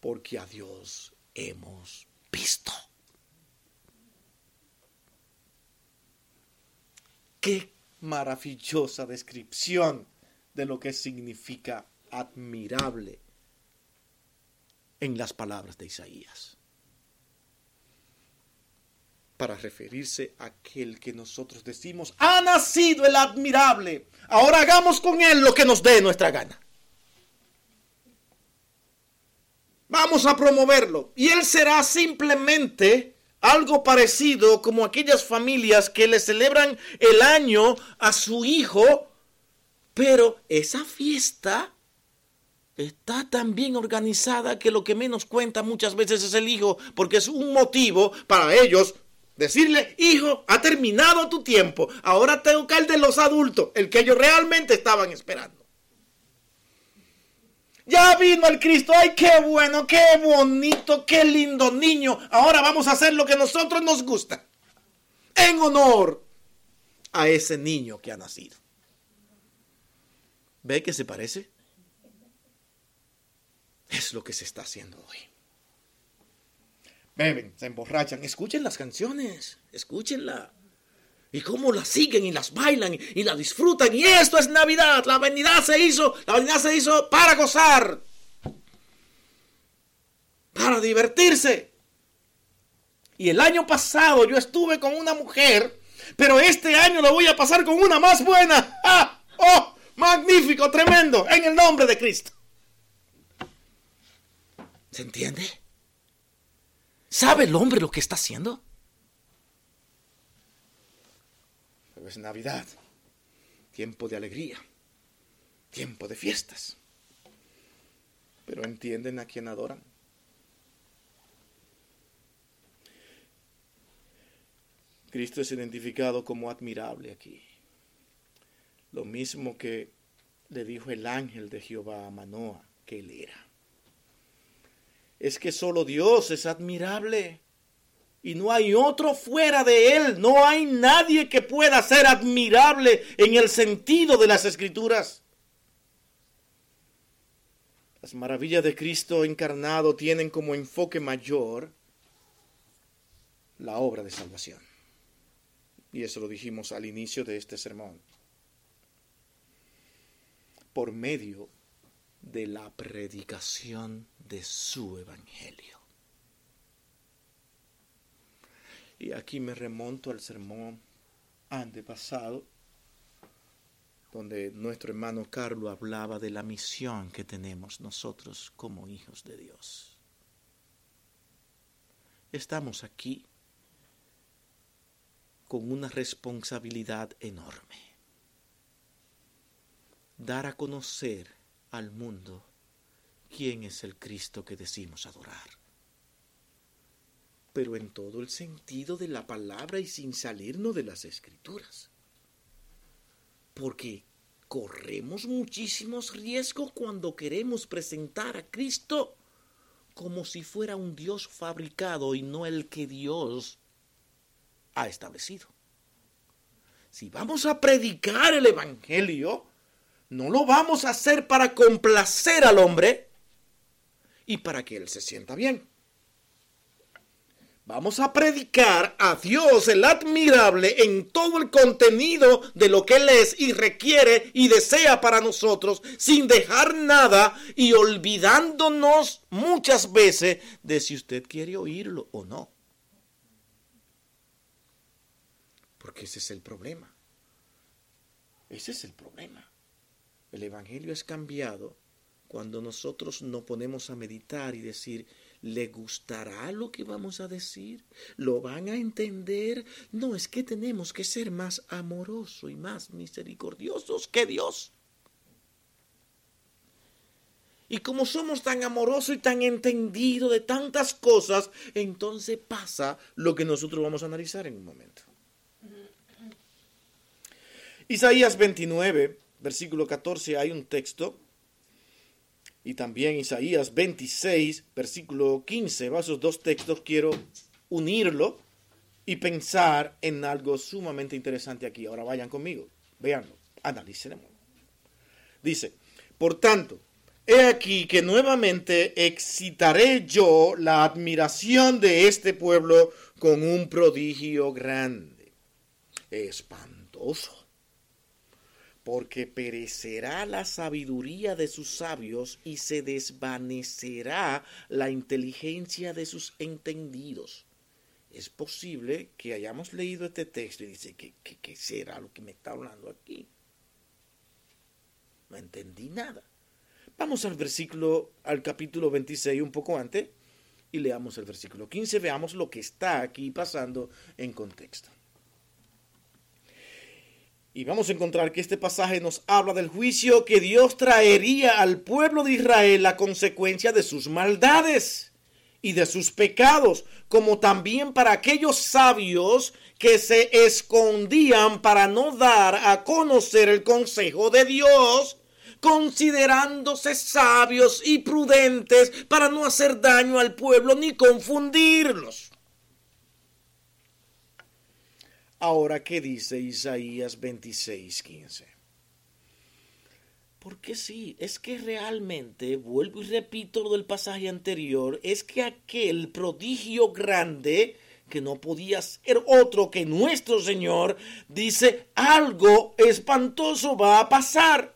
porque a Dios hemos visto. Qué maravillosa descripción de lo que significa admirable en las palabras de Isaías. Para referirse a aquel que nosotros decimos, ha nacido el admirable. Ahora hagamos con él lo que nos dé nuestra gana. Vamos a promoverlo. Y él será simplemente algo parecido como aquellas familias que le celebran el año a su hijo, pero esa fiesta está tan bien organizada que lo que menos cuenta muchas veces es el hijo, porque es un motivo para ellos decirle, hijo, ha terminado tu tiempo, ahora tengo que el de los adultos, el que ellos realmente estaban esperando. Ya vino el Cristo, ay, qué bueno, qué bonito, qué lindo niño, ahora vamos a hacer lo que a nosotros nos gusta, en honor a ese niño que ha nacido. ¿Ve que se parece? Es lo que se está haciendo hoy. Beben, se emborrachan, escuchen las canciones, escúchenla. Y cómo las siguen y las bailan y la disfrutan. Y esto es Navidad. La Navidad se hizo, la Navidad se hizo para gozar. Para divertirse. Y el año pasado yo estuve con una mujer, pero este año lo voy a pasar con una más buena. ¡Ah! ¡Oh! Magnífico, tremendo, en el nombre de Cristo. ¿Se entiende? ¿Sabe el hombre lo que está haciendo? es Navidad, tiempo de alegría, tiempo de fiestas. Pero entienden a quien adoran. Cristo es identificado como admirable aquí. Lo mismo que le dijo el ángel de Jehová a Manoa que él era es que solo Dios es admirable. Y no hay otro fuera de Él. No hay nadie que pueda ser admirable en el sentido de las escrituras. Las maravillas de Cristo encarnado tienen como enfoque mayor la obra de salvación. Y eso lo dijimos al inicio de este sermón. Por medio de la predicación de su evangelio. Y aquí me remonto al sermón antepasado, donde nuestro hermano Carlos hablaba de la misión que tenemos nosotros como hijos de Dios. Estamos aquí con una responsabilidad enorme. Dar a conocer al mundo quién es el Cristo que decimos adorar. Pero en todo el sentido de la palabra y sin salirnos de las escrituras. Porque corremos muchísimos riesgos cuando queremos presentar a Cristo como si fuera un Dios fabricado y no el que Dios ha establecido. Si vamos a predicar el Evangelio, no lo vamos a hacer para complacer al hombre y para que él se sienta bien. Vamos a predicar a Dios el admirable en todo el contenido de lo que Él es y requiere y desea para nosotros, sin dejar nada y olvidándonos muchas veces de si usted quiere oírlo o no. Porque ese es el problema. Ese es el problema. El Evangelio es cambiado cuando nosotros nos ponemos a meditar y decir, ¿le gustará lo que vamos a decir? ¿Lo van a entender? No, es que tenemos que ser más amorosos y más misericordiosos que Dios. Y como somos tan amorosos y tan entendidos de tantas cosas, entonces pasa lo que nosotros vamos a analizar en un momento. Isaías 29 versículo 14 hay un texto y también Isaías 26, versículo 15. Esos dos textos quiero unirlo y pensar en algo sumamente interesante aquí. Ahora vayan conmigo, véanlo, analícenlo. Dice, por tanto, he aquí que nuevamente excitaré yo la admiración de este pueblo con un prodigio grande, espantoso porque perecerá la sabiduría de sus sabios y se desvanecerá la inteligencia de sus entendidos. Es posible que hayamos leído este texto y dice, ¿qué, qué será lo que me está hablando aquí? No entendí nada. Vamos al versículo, al capítulo 26, un poco antes, y leamos el versículo 15, veamos lo que está aquí pasando en contexto. Y vamos a encontrar que este pasaje nos habla del juicio que Dios traería al pueblo de Israel a consecuencia de sus maldades y de sus pecados, como también para aquellos sabios que se escondían para no dar a conocer el consejo de Dios, considerándose sabios y prudentes para no hacer daño al pueblo ni confundirlos. Ahora, ¿qué dice Isaías 26, 15? Porque sí, es que realmente, vuelvo y repito lo del pasaje anterior, es que aquel prodigio grande, que no podía ser otro que nuestro Señor, dice, algo espantoso va a pasar.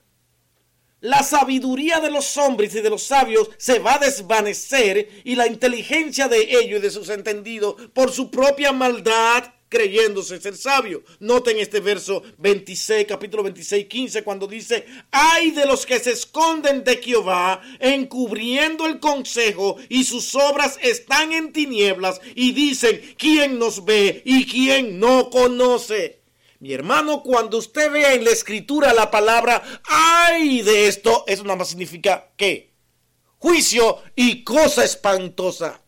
La sabiduría de los hombres y de los sabios se va a desvanecer y la inteligencia de ellos y de sus entendidos por su propia maldad creyéndose ser sabio. Noten este verso 26, capítulo 26, 15, cuando dice, ay de los que se esconden de Jehová, encubriendo el consejo, y sus obras están en tinieblas, y dicen, ¿quién nos ve y quién no conoce? Mi hermano, cuando usted vea en la escritura la palabra ay de esto, eso nada más significa ¿qué? Juicio y cosa espantosa.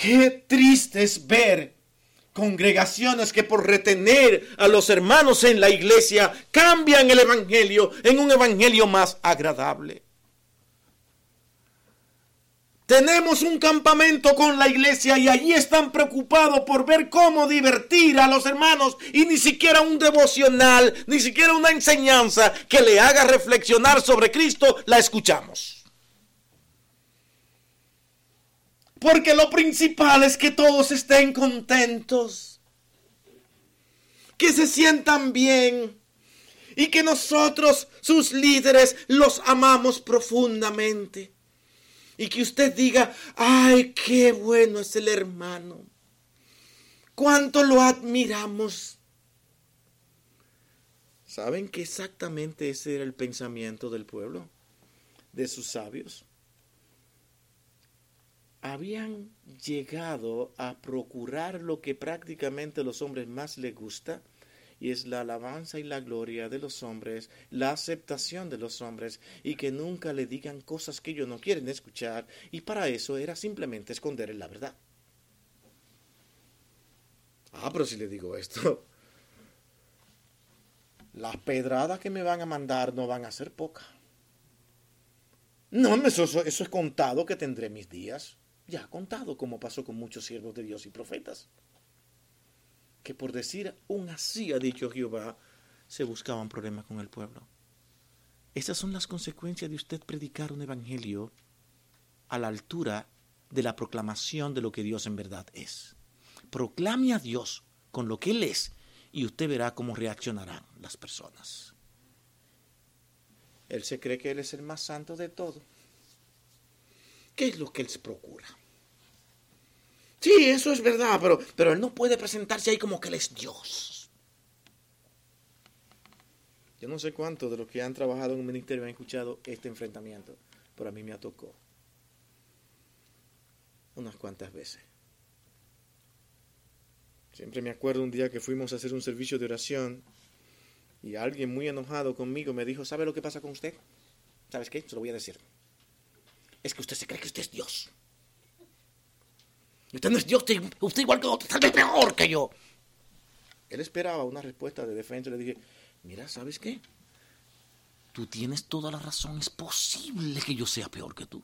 Qué triste es ver congregaciones que por retener a los hermanos en la iglesia cambian el evangelio en un evangelio más agradable. Tenemos un campamento con la iglesia y allí están preocupados por ver cómo divertir a los hermanos y ni siquiera un devocional, ni siquiera una enseñanza que le haga reflexionar sobre Cristo la escuchamos. Porque lo principal es que todos estén contentos. Que se sientan bien. Y que nosotros, sus líderes, los amamos profundamente. Y que usted diga, ay, qué bueno es el hermano. Cuánto lo admiramos. ¿Saben que exactamente ese era el pensamiento del pueblo? De sus sabios habían llegado a procurar lo que prácticamente los hombres más les gusta, y es la alabanza y la gloria de los hombres, la aceptación de los hombres, y que nunca le digan cosas que ellos no quieren escuchar, y para eso era simplemente esconder la verdad. Ah, pero si le digo esto, las pedradas que me van a mandar no van a ser pocas. No, eso es contado que tendré mis días ya contado como pasó con muchos siervos de Dios y profetas, que por decir un así ha dicho Jehová, se buscaban problemas con el pueblo. Esas son las consecuencias de usted predicar un evangelio a la altura de la proclamación de lo que Dios en verdad es. Proclame a Dios con lo que Él es y usted verá cómo reaccionarán las personas. Él se cree que Él es el más santo de todo. ¿Qué es lo que Él se procura? Sí, eso es verdad, pero, pero Él no puede presentarse ahí como que Él es Dios. Yo no sé cuántos de los que han trabajado en un ministerio han escuchado este enfrentamiento, pero a mí me ha tocado unas cuantas veces. Siempre me acuerdo un día que fuimos a hacer un servicio de oración y alguien muy enojado conmigo me dijo, ¿sabe lo que pasa con usted? ¿Sabes qué? Se lo voy a decir es que usted se cree que usted es Dios. Usted no es Dios, usted, igual que otro, tal vez peor que yo. Él esperaba una respuesta de defensa le dije, mira, ¿sabes qué? tú tienes toda la razón, es posible que yo sea peor que tú.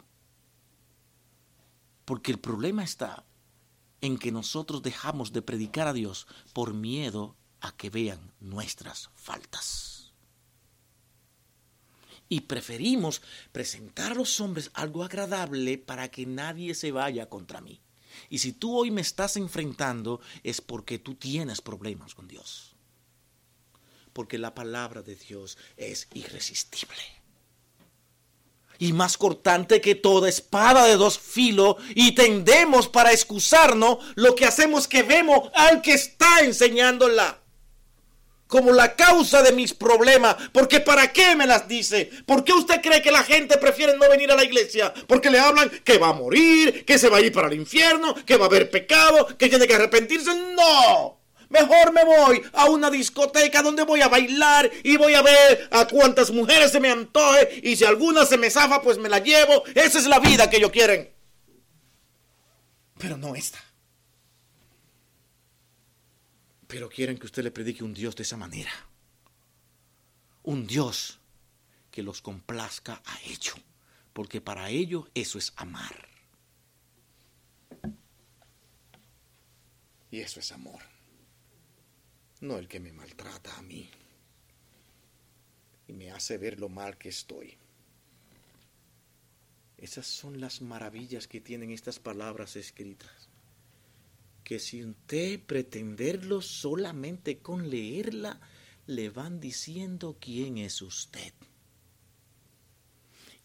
Porque el problema está en que nosotros dejamos de predicar a Dios por miedo a que vean nuestras faltas. Y preferimos presentar a los hombres algo agradable para que nadie se vaya contra mí. Y si tú hoy me estás enfrentando es porque tú tienes problemas con Dios. Porque la palabra de Dios es irresistible y más cortante que toda espada de dos filos, y tendemos para excusarnos lo que hacemos que vemos al que está enseñándola como la causa de mis problemas. Porque ¿para qué me las dice? ¿Por qué usted cree que la gente prefiere no venir a la iglesia? Porque le hablan que va a morir, que se va a ir para el infierno, que va a haber pecado, que tiene que arrepentirse. No. Mejor me voy a una discoteca donde voy a bailar y voy a ver a cuántas mujeres se me antoje y si alguna se me zafa pues me la llevo. Esa es la vida que ellos quieren. Pero no esta. Pero quieren que usted le predique un Dios de esa manera. Un Dios que los complazca a ellos. Porque para ellos eso es amar. Y eso es amor no el que me maltrata a mí y me hace ver lo mal que estoy. Esas son las maravillas que tienen estas palabras escritas. Que si usted pretenderlo solamente con leerla, le van diciendo quién es usted.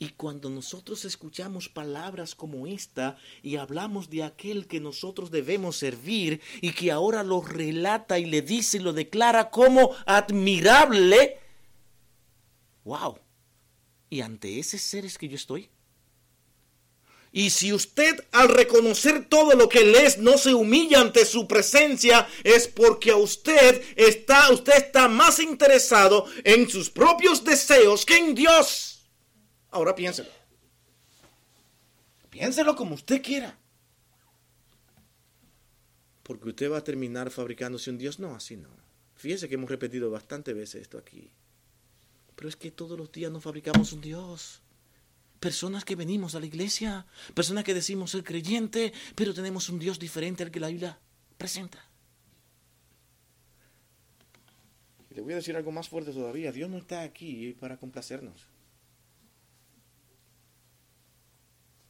Y cuando nosotros escuchamos palabras como esta y hablamos de aquel que nosotros debemos servir y que ahora lo relata y le dice y lo declara como admirable, wow. ¿Y ante ese ser es que yo estoy? Y si usted al reconocer todo lo que él es no se humilla ante su presencia, es porque a usted está, usted está más interesado en sus propios deseos que en Dios. Ahora piénselo. Piénselo como usted quiera. Porque usted va a terminar fabricándose un Dios. No, así no. Fíjese que hemos repetido bastante veces esto aquí. Pero es que todos los días nos fabricamos un Dios. Personas que venimos a la iglesia, personas que decimos ser creyente, pero tenemos un Dios diferente al que la Biblia presenta. Y le voy a decir algo más fuerte todavía. Dios no está aquí para complacernos.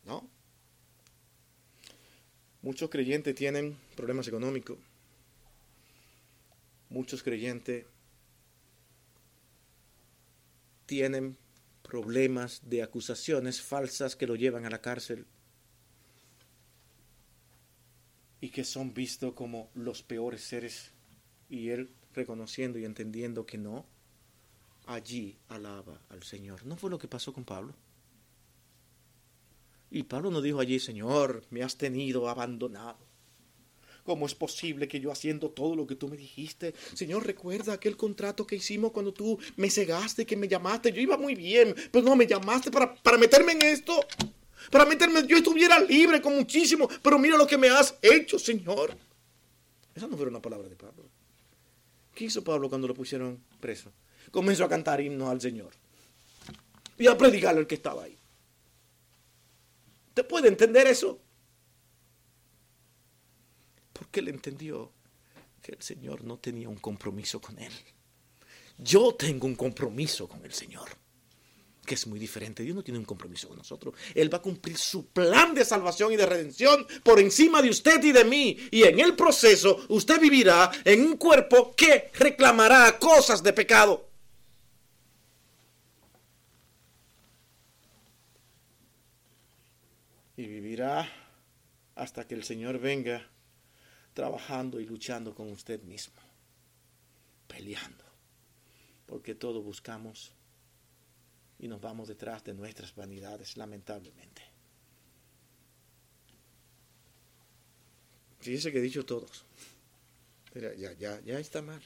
¿No? Muchos creyentes tienen problemas económicos. Muchos creyentes tienen problemas de acusaciones falsas que lo llevan a la cárcel y que son vistos como los peores seres y él reconociendo y entendiendo que no, allí alaba al Señor. ¿No fue lo que pasó con Pablo? Y Pablo no dijo allí, Señor, me has tenido abandonado. ¿Cómo es posible que yo haciendo todo lo que tú me dijiste? Señor, recuerda aquel contrato que hicimos cuando tú me cegaste, que me llamaste. Yo iba muy bien, pero no me llamaste para, para meterme en esto. Para meterme, yo estuviera libre con muchísimo, pero mira lo que me has hecho, Señor. Esa no fue una palabra de Pablo. ¿Qué hizo Pablo cuando lo pusieron preso? Comenzó a cantar himnos al Señor. Y a predicarle al que estaba ahí. ¿Usted puede entender eso? Porque él entendió que el Señor no tenía un compromiso con él. Yo tengo un compromiso con el Señor, que es muy diferente. Dios no tiene un compromiso con nosotros. Él va a cumplir su plan de salvación y de redención por encima de usted y de mí. Y en el proceso usted vivirá en un cuerpo que reclamará cosas de pecado. y vivirá hasta que el Señor venga trabajando y luchando con usted mismo, peleando, porque todo buscamos y nos vamos detrás de nuestras vanidades, lamentablemente. Fíjese que he dicho todos, ya, ya, ya está mal,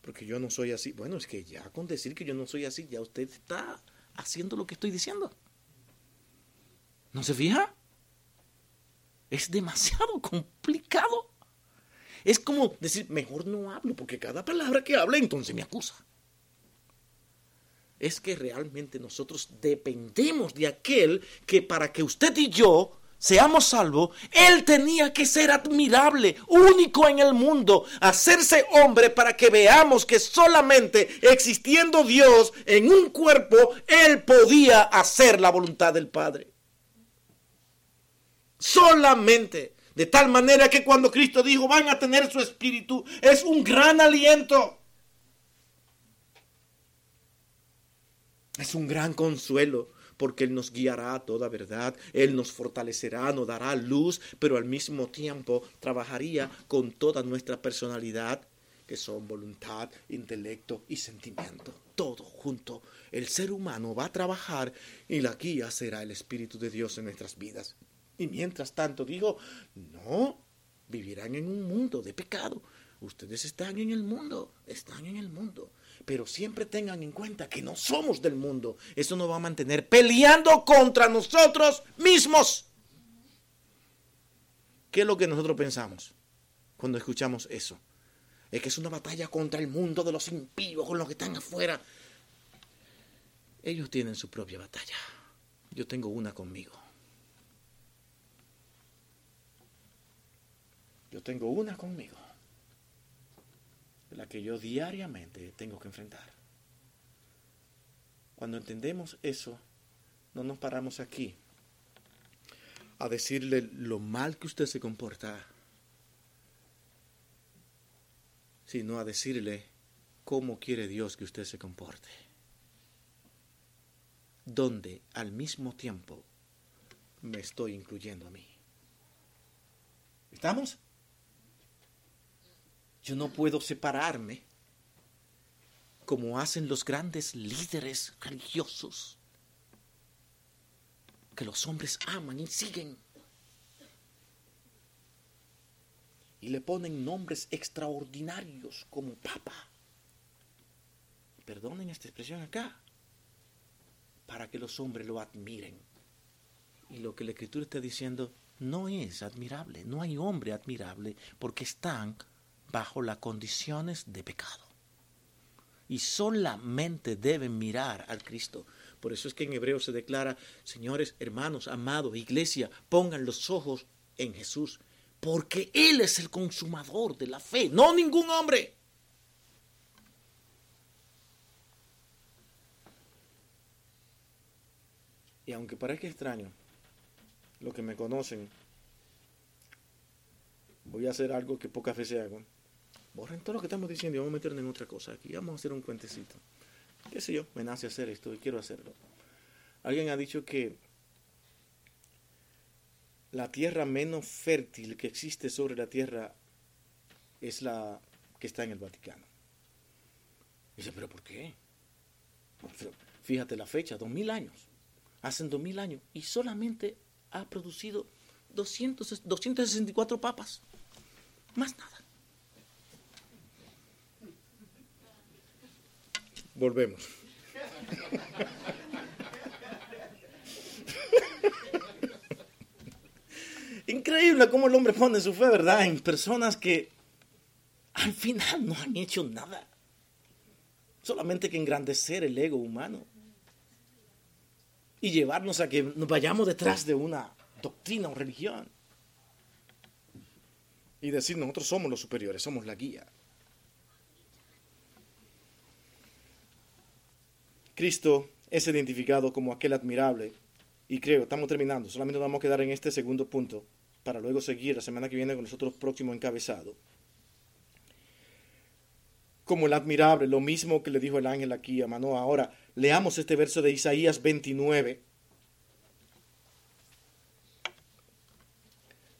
porque yo no soy así. Bueno, es que ya con decir que yo no soy así, ya usted está haciendo lo que estoy diciendo. ¿No se fija? Es demasiado complicado. Es como decir, mejor no hablo, porque cada palabra que habla entonces me acusa. es que realmente nosotros dependemos de aquel que para que usted y yo seamos salvos, Él tenía que ser admirable, único en el mundo, hacerse hombre para que veamos que solamente existiendo Dios en un cuerpo, Él podía hacer la voluntad del Padre. Solamente. De tal manera que cuando Cristo dijo, van a tener su espíritu, es un gran aliento. Es un gran consuelo porque Él nos guiará a toda verdad, Él nos fortalecerá, nos dará luz, pero al mismo tiempo trabajaría con toda nuestra personalidad, que son voluntad, intelecto y sentimiento, todo junto. El ser humano va a trabajar y la guía será el Espíritu de Dios en nuestras vidas. Y mientras tanto digo, no, vivirán en un mundo de pecado. Ustedes están en el mundo, están en el mundo pero siempre tengan en cuenta que no somos del mundo. Eso nos va a mantener peleando contra nosotros mismos. ¿Qué es lo que nosotros pensamos cuando escuchamos eso? Es que es una batalla contra el mundo de los impíos, con los que están afuera. Ellos tienen su propia batalla. Yo tengo una conmigo. Yo tengo una conmigo la que yo diariamente tengo que enfrentar. Cuando entendemos eso, no nos paramos aquí a decirle lo mal que usted se comporta, sino a decirle cómo quiere Dios que usted se comporte. Donde al mismo tiempo me estoy incluyendo a mí. ¿Estamos? Yo no puedo separarme como hacen los grandes líderes religiosos que los hombres aman y siguen. Y le ponen nombres extraordinarios como papa. Perdonen esta expresión acá. Para que los hombres lo admiren. Y lo que la escritura está diciendo no es admirable. No hay hombre admirable porque están bajo las condiciones de pecado. Y solamente deben mirar al Cristo. Por eso es que en hebreo se declara, señores, hermanos, amados, iglesia, pongan los ojos en Jesús, porque Él es el consumador de la fe, no ningún hombre. Y aunque parezca extraño, los que me conocen, voy a hacer algo que pocas veces hago borren todo lo que estamos diciendo y vamos a meternos en otra cosa aquí. Vamos a hacer un cuentecito. ¿Qué sé yo? Me nace hacer esto y quiero hacerlo. Alguien ha dicho que la tierra menos fértil que existe sobre la tierra es la que está en el Vaticano. Dice, ¿pero por qué? Fíjate la fecha, dos mil años. Hacen dos mil años y solamente ha producido 200, 264 papas. Más nada. Volvemos. Increíble cómo el hombre pone su fe, ¿verdad? En personas que al final no han hecho nada. Solamente que engrandecer el ego humano. Y llevarnos a que nos vayamos detrás de una doctrina o religión. Y decir, nosotros somos los superiores, somos la guía. Cristo es identificado como aquel admirable. Y creo, estamos terminando, solamente nos vamos a quedar en este segundo punto para luego seguir la semana que viene con nosotros próximo encabezado. Como el admirable, lo mismo que le dijo el ángel aquí a Manoa. Ahora, leamos este verso de Isaías 29.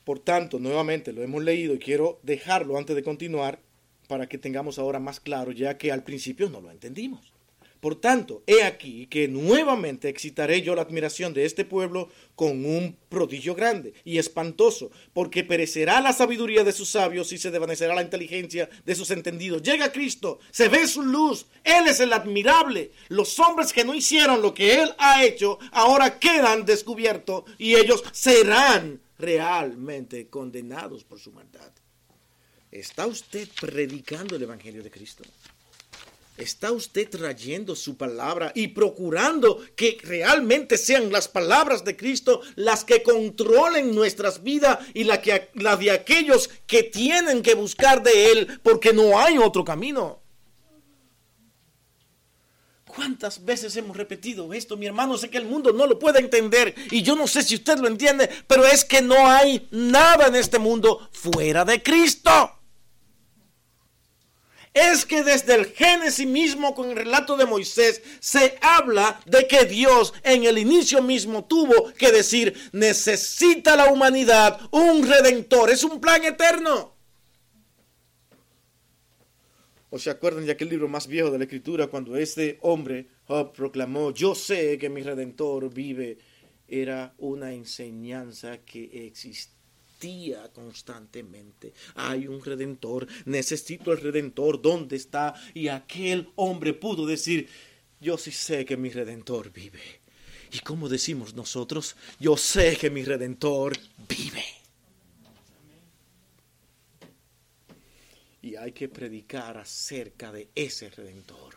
Por tanto, nuevamente lo hemos leído y quiero dejarlo antes de continuar para que tengamos ahora más claro, ya que al principio no lo entendimos. Por tanto, he aquí que nuevamente excitaré yo la admiración de este pueblo con un prodigio grande y espantoso, porque perecerá la sabiduría de sus sabios y se desvanecerá la inteligencia de sus entendidos. Llega Cristo, se ve su luz, Él es el admirable. Los hombres que no hicieron lo que Él ha hecho, ahora quedan descubiertos y ellos serán realmente condenados por su maldad. ¿Está usted predicando el Evangelio de Cristo? ¿Está usted trayendo su palabra y procurando que realmente sean las palabras de Cristo las que controlen nuestras vidas y la, que, la de aquellos que tienen que buscar de Él porque no hay otro camino? ¿Cuántas veces hemos repetido esto, mi hermano? Sé que el mundo no lo puede entender y yo no sé si usted lo entiende, pero es que no hay nada en este mundo fuera de Cristo es que desde el Génesis mismo con el relato de Moisés se habla de que Dios en el inicio mismo tuvo que decir, necesita la humanidad un redentor, es un plan eterno. ¿O se acuerdan de aquel libro más viejo de la escritura cuando este hombre, Job, proclamó, yo sé que mi redentor vive? Era una enseñanza que existía constantemente. Hay un redentor, necesito el redentor, ¿dónde está? Y aquel hombre pudo decir, yo sí sé que mi redentor vive. Y como decimos nosotros, yo sé que mi redentor vive. Y hay que predicar acerca de ese redentor.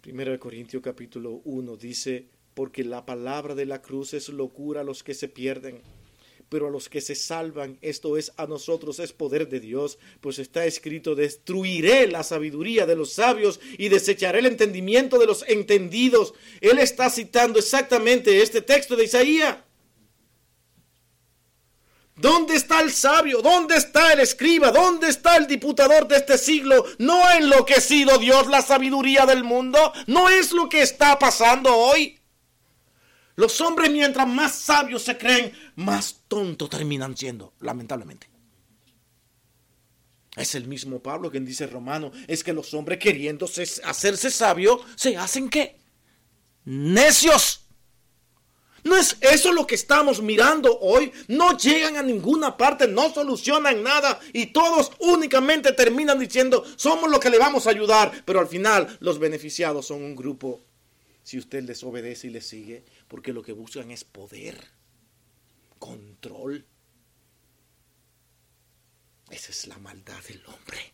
Primero de Corintios capítulo 1 dice, porque la palabra de la cruz es locura a los que se pierden, pero a los que se salvan, esto es a nosotros, es poder de Dios, pues está escrito, destruiré la sabiduría de los sabios y desecharé el entendimiento de los entendidos. Él está citando exactamente este texto de Isaías. ¿Dónde está el sabio? ¿Dónde está el escriba? ¿Dónde está el diputador de este siglo? ¿No ha enloquecido Dios la sabiduría del mundo? ¿No es lo que está pasando hoy? Los hombres mientras más sabios se creen, más tontos terminan siendo, lamentablemente. Es el mismo Pablo quien dice romano, es que los hombres queriéndose hacerse sabios, se hacen qué? Necios. No es eso lo que estamos mirando hoy. No llegan a ninguna parte, no solucionan nada y todos únicamente terminan diciendo, somos los que le vamos a ayudar, pero al final los beneficiados son un grupo. Si usted les obedece y les sigue, porque lo que buscan es poder, control. Esa es la maldad del hombre.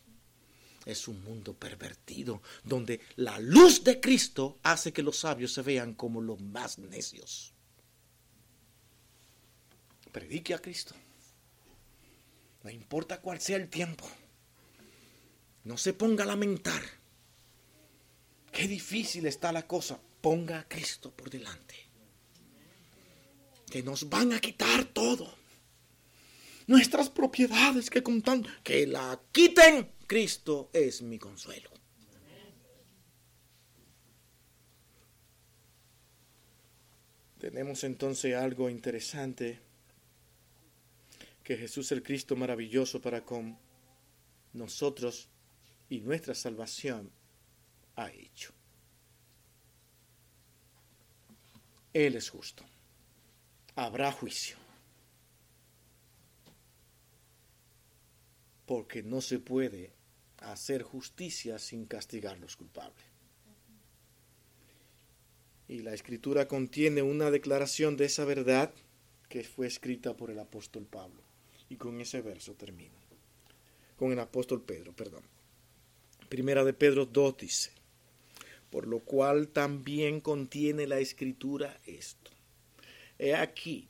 Es un mundo pervertido donde la luz de Cristo hace que los sabios se vean como los más necios. Predique a Cristo. No importa cuál sea el tiempo. No se ponga a lamentar. Qué difícil está la cosa. Ponga a Cristo por delante que nos van a quitar todo. Nuestras propiedades que contan, que la quiten. Cristo es mi consuelo. Tenemos entonces algo interesante que Jesús el Cristo maravilloso para con nosotros y nuestra salvación ha hecho. Él es justo habrá juicio. Porque no se puede hacer justicia sin castigar los culpables. Y la escritura contiene una declaración de esa verdad que fue escrita por el apóstol Pablo. Y con ese verso termino. Con el apóstol Pedro, perdón. Primera de Pedro 2 dice, por lo cual también contiene la escritura esto He aquí,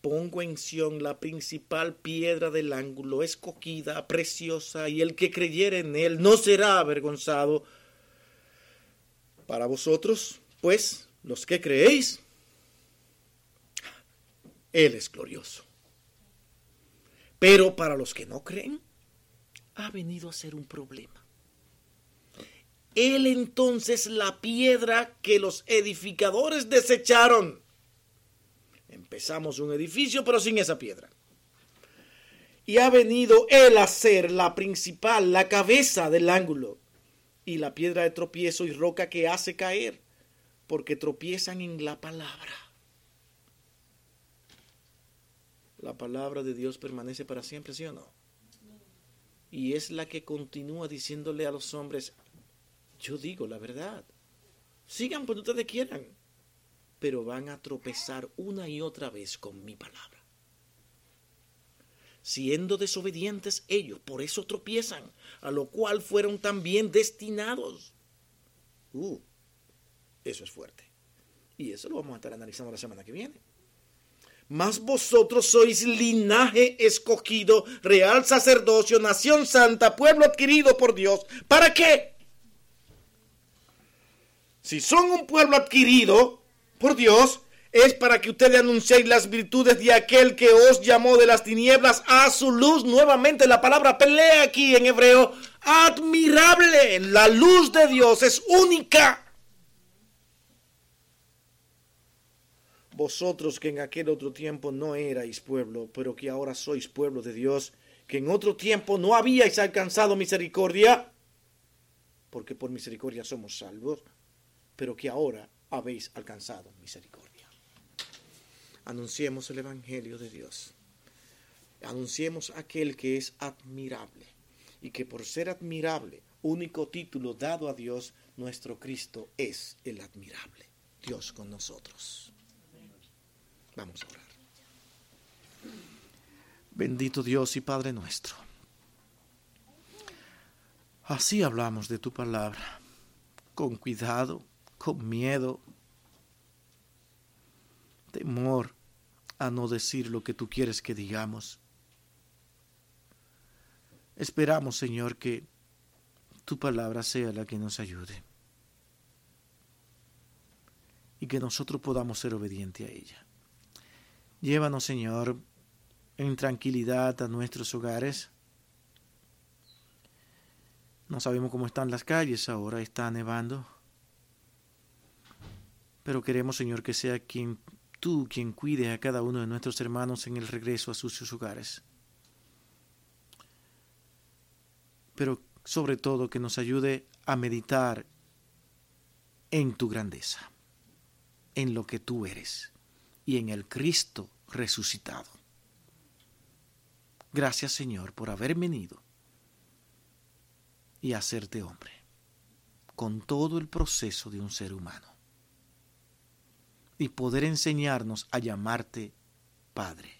pongo en Sión la principal piedra del ángulo, escogida, preciosa, y el que creyere en él no será avergonzado. Para vosotros, pues, los que creéis, Él es glorioso. Pero para los que no creen, ha venido a ser un problema. Él entonces la piedra que los edificadores desecharon Empezamos un edificio, pero sin esa piedra. Y ha venido él a ser la principal, la cabeza del ángulo, y la piedra de tropiezo y roca que hace caer, porque tropiezan en la palabra. La palabra de Dios permanece para siempre, ¿sí o no? Y es la que continúa diciéndole a los hombres, yo digo la verdad. Sigan por donde quieran pero van a tropezar una y otra vez con mi palabra. siendo desobedientes ellos, por eso tropiezan, a lo cual fueron también destinados. Uh, eso es fuerte. Y eso lo vamos a estar analizando la semana que viene. Mas vosotros sois linaje escogido, real sacerdocio, nación santa, pueblo adquirido por Dios. ¿Para qué? Si son un pueblo adquirido por Dios, es para que ustedes anunciéis las virtudes de aquel que os llamó de las tinieblas a su luz. Nuevamente la palabra pelea aquí en hebreo. Admirable. La luz de Dios es única. Vosotros que en aquel otro tiempo no erais pueblo, pero que ahora sois pueblo de Dios, que en otro tiempo no habíais alcanzado misericordia, porque por misericordia somos salvos, pero que ahora habéis alcanzado misericordia. Anunciemos el Evangelio de Dios. Anunciemos aquel que es admirable y que por ser admirable, único título dado a Dios, nuestro Cristo es el admirable. Dios con nosotros. Vamos a orar. Bendito Dios y Padre nuestro. Así hablamos de tu palabra, con cuidado, con miedo, temor a no decir lo que tú quieres que digamos. Esperamos, Señor, que tu palabra sea la que nos ayude y que nosotros podamos ser obedientes a ella. Llévanos, Señor, en tranquilidad a nuestros hogares. No sabemos cómo están las calles ahora, está nevando. Pero queremos, Señor, que sea quien tú quien cuide a cada uno de nuestros hermanos en el regreso a sus hogares. Pero sobre todo que nos ayude a meditar en tu grandeza, en lo que tú eres y en el Cristo resucitado. Gracias Señor por haber venido y hacerte hombre, con todo el proceso de un ser humano, y poder enseñarnos a llamarte Padre,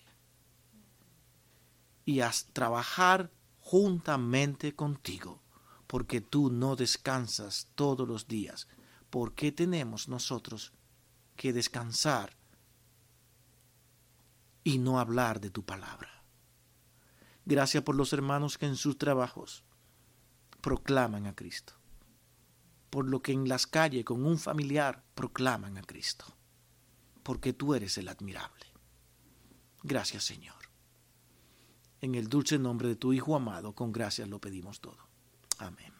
y a trabajar juntamente contigo, porque tú no descansas todos los días. ¿Por qué tenemos nosotros que descansar y no hablar de tu palabra. Gracias por los hermanos que en sus trabajos proclaman a Cristo. Por lo que en las calles con un familiar proclaman a Cristo. Porque tú eres el admirable. Gracias Señor. En el dulce nombre de tu Hijo amado, con gracias lo pedimos todo. Amén.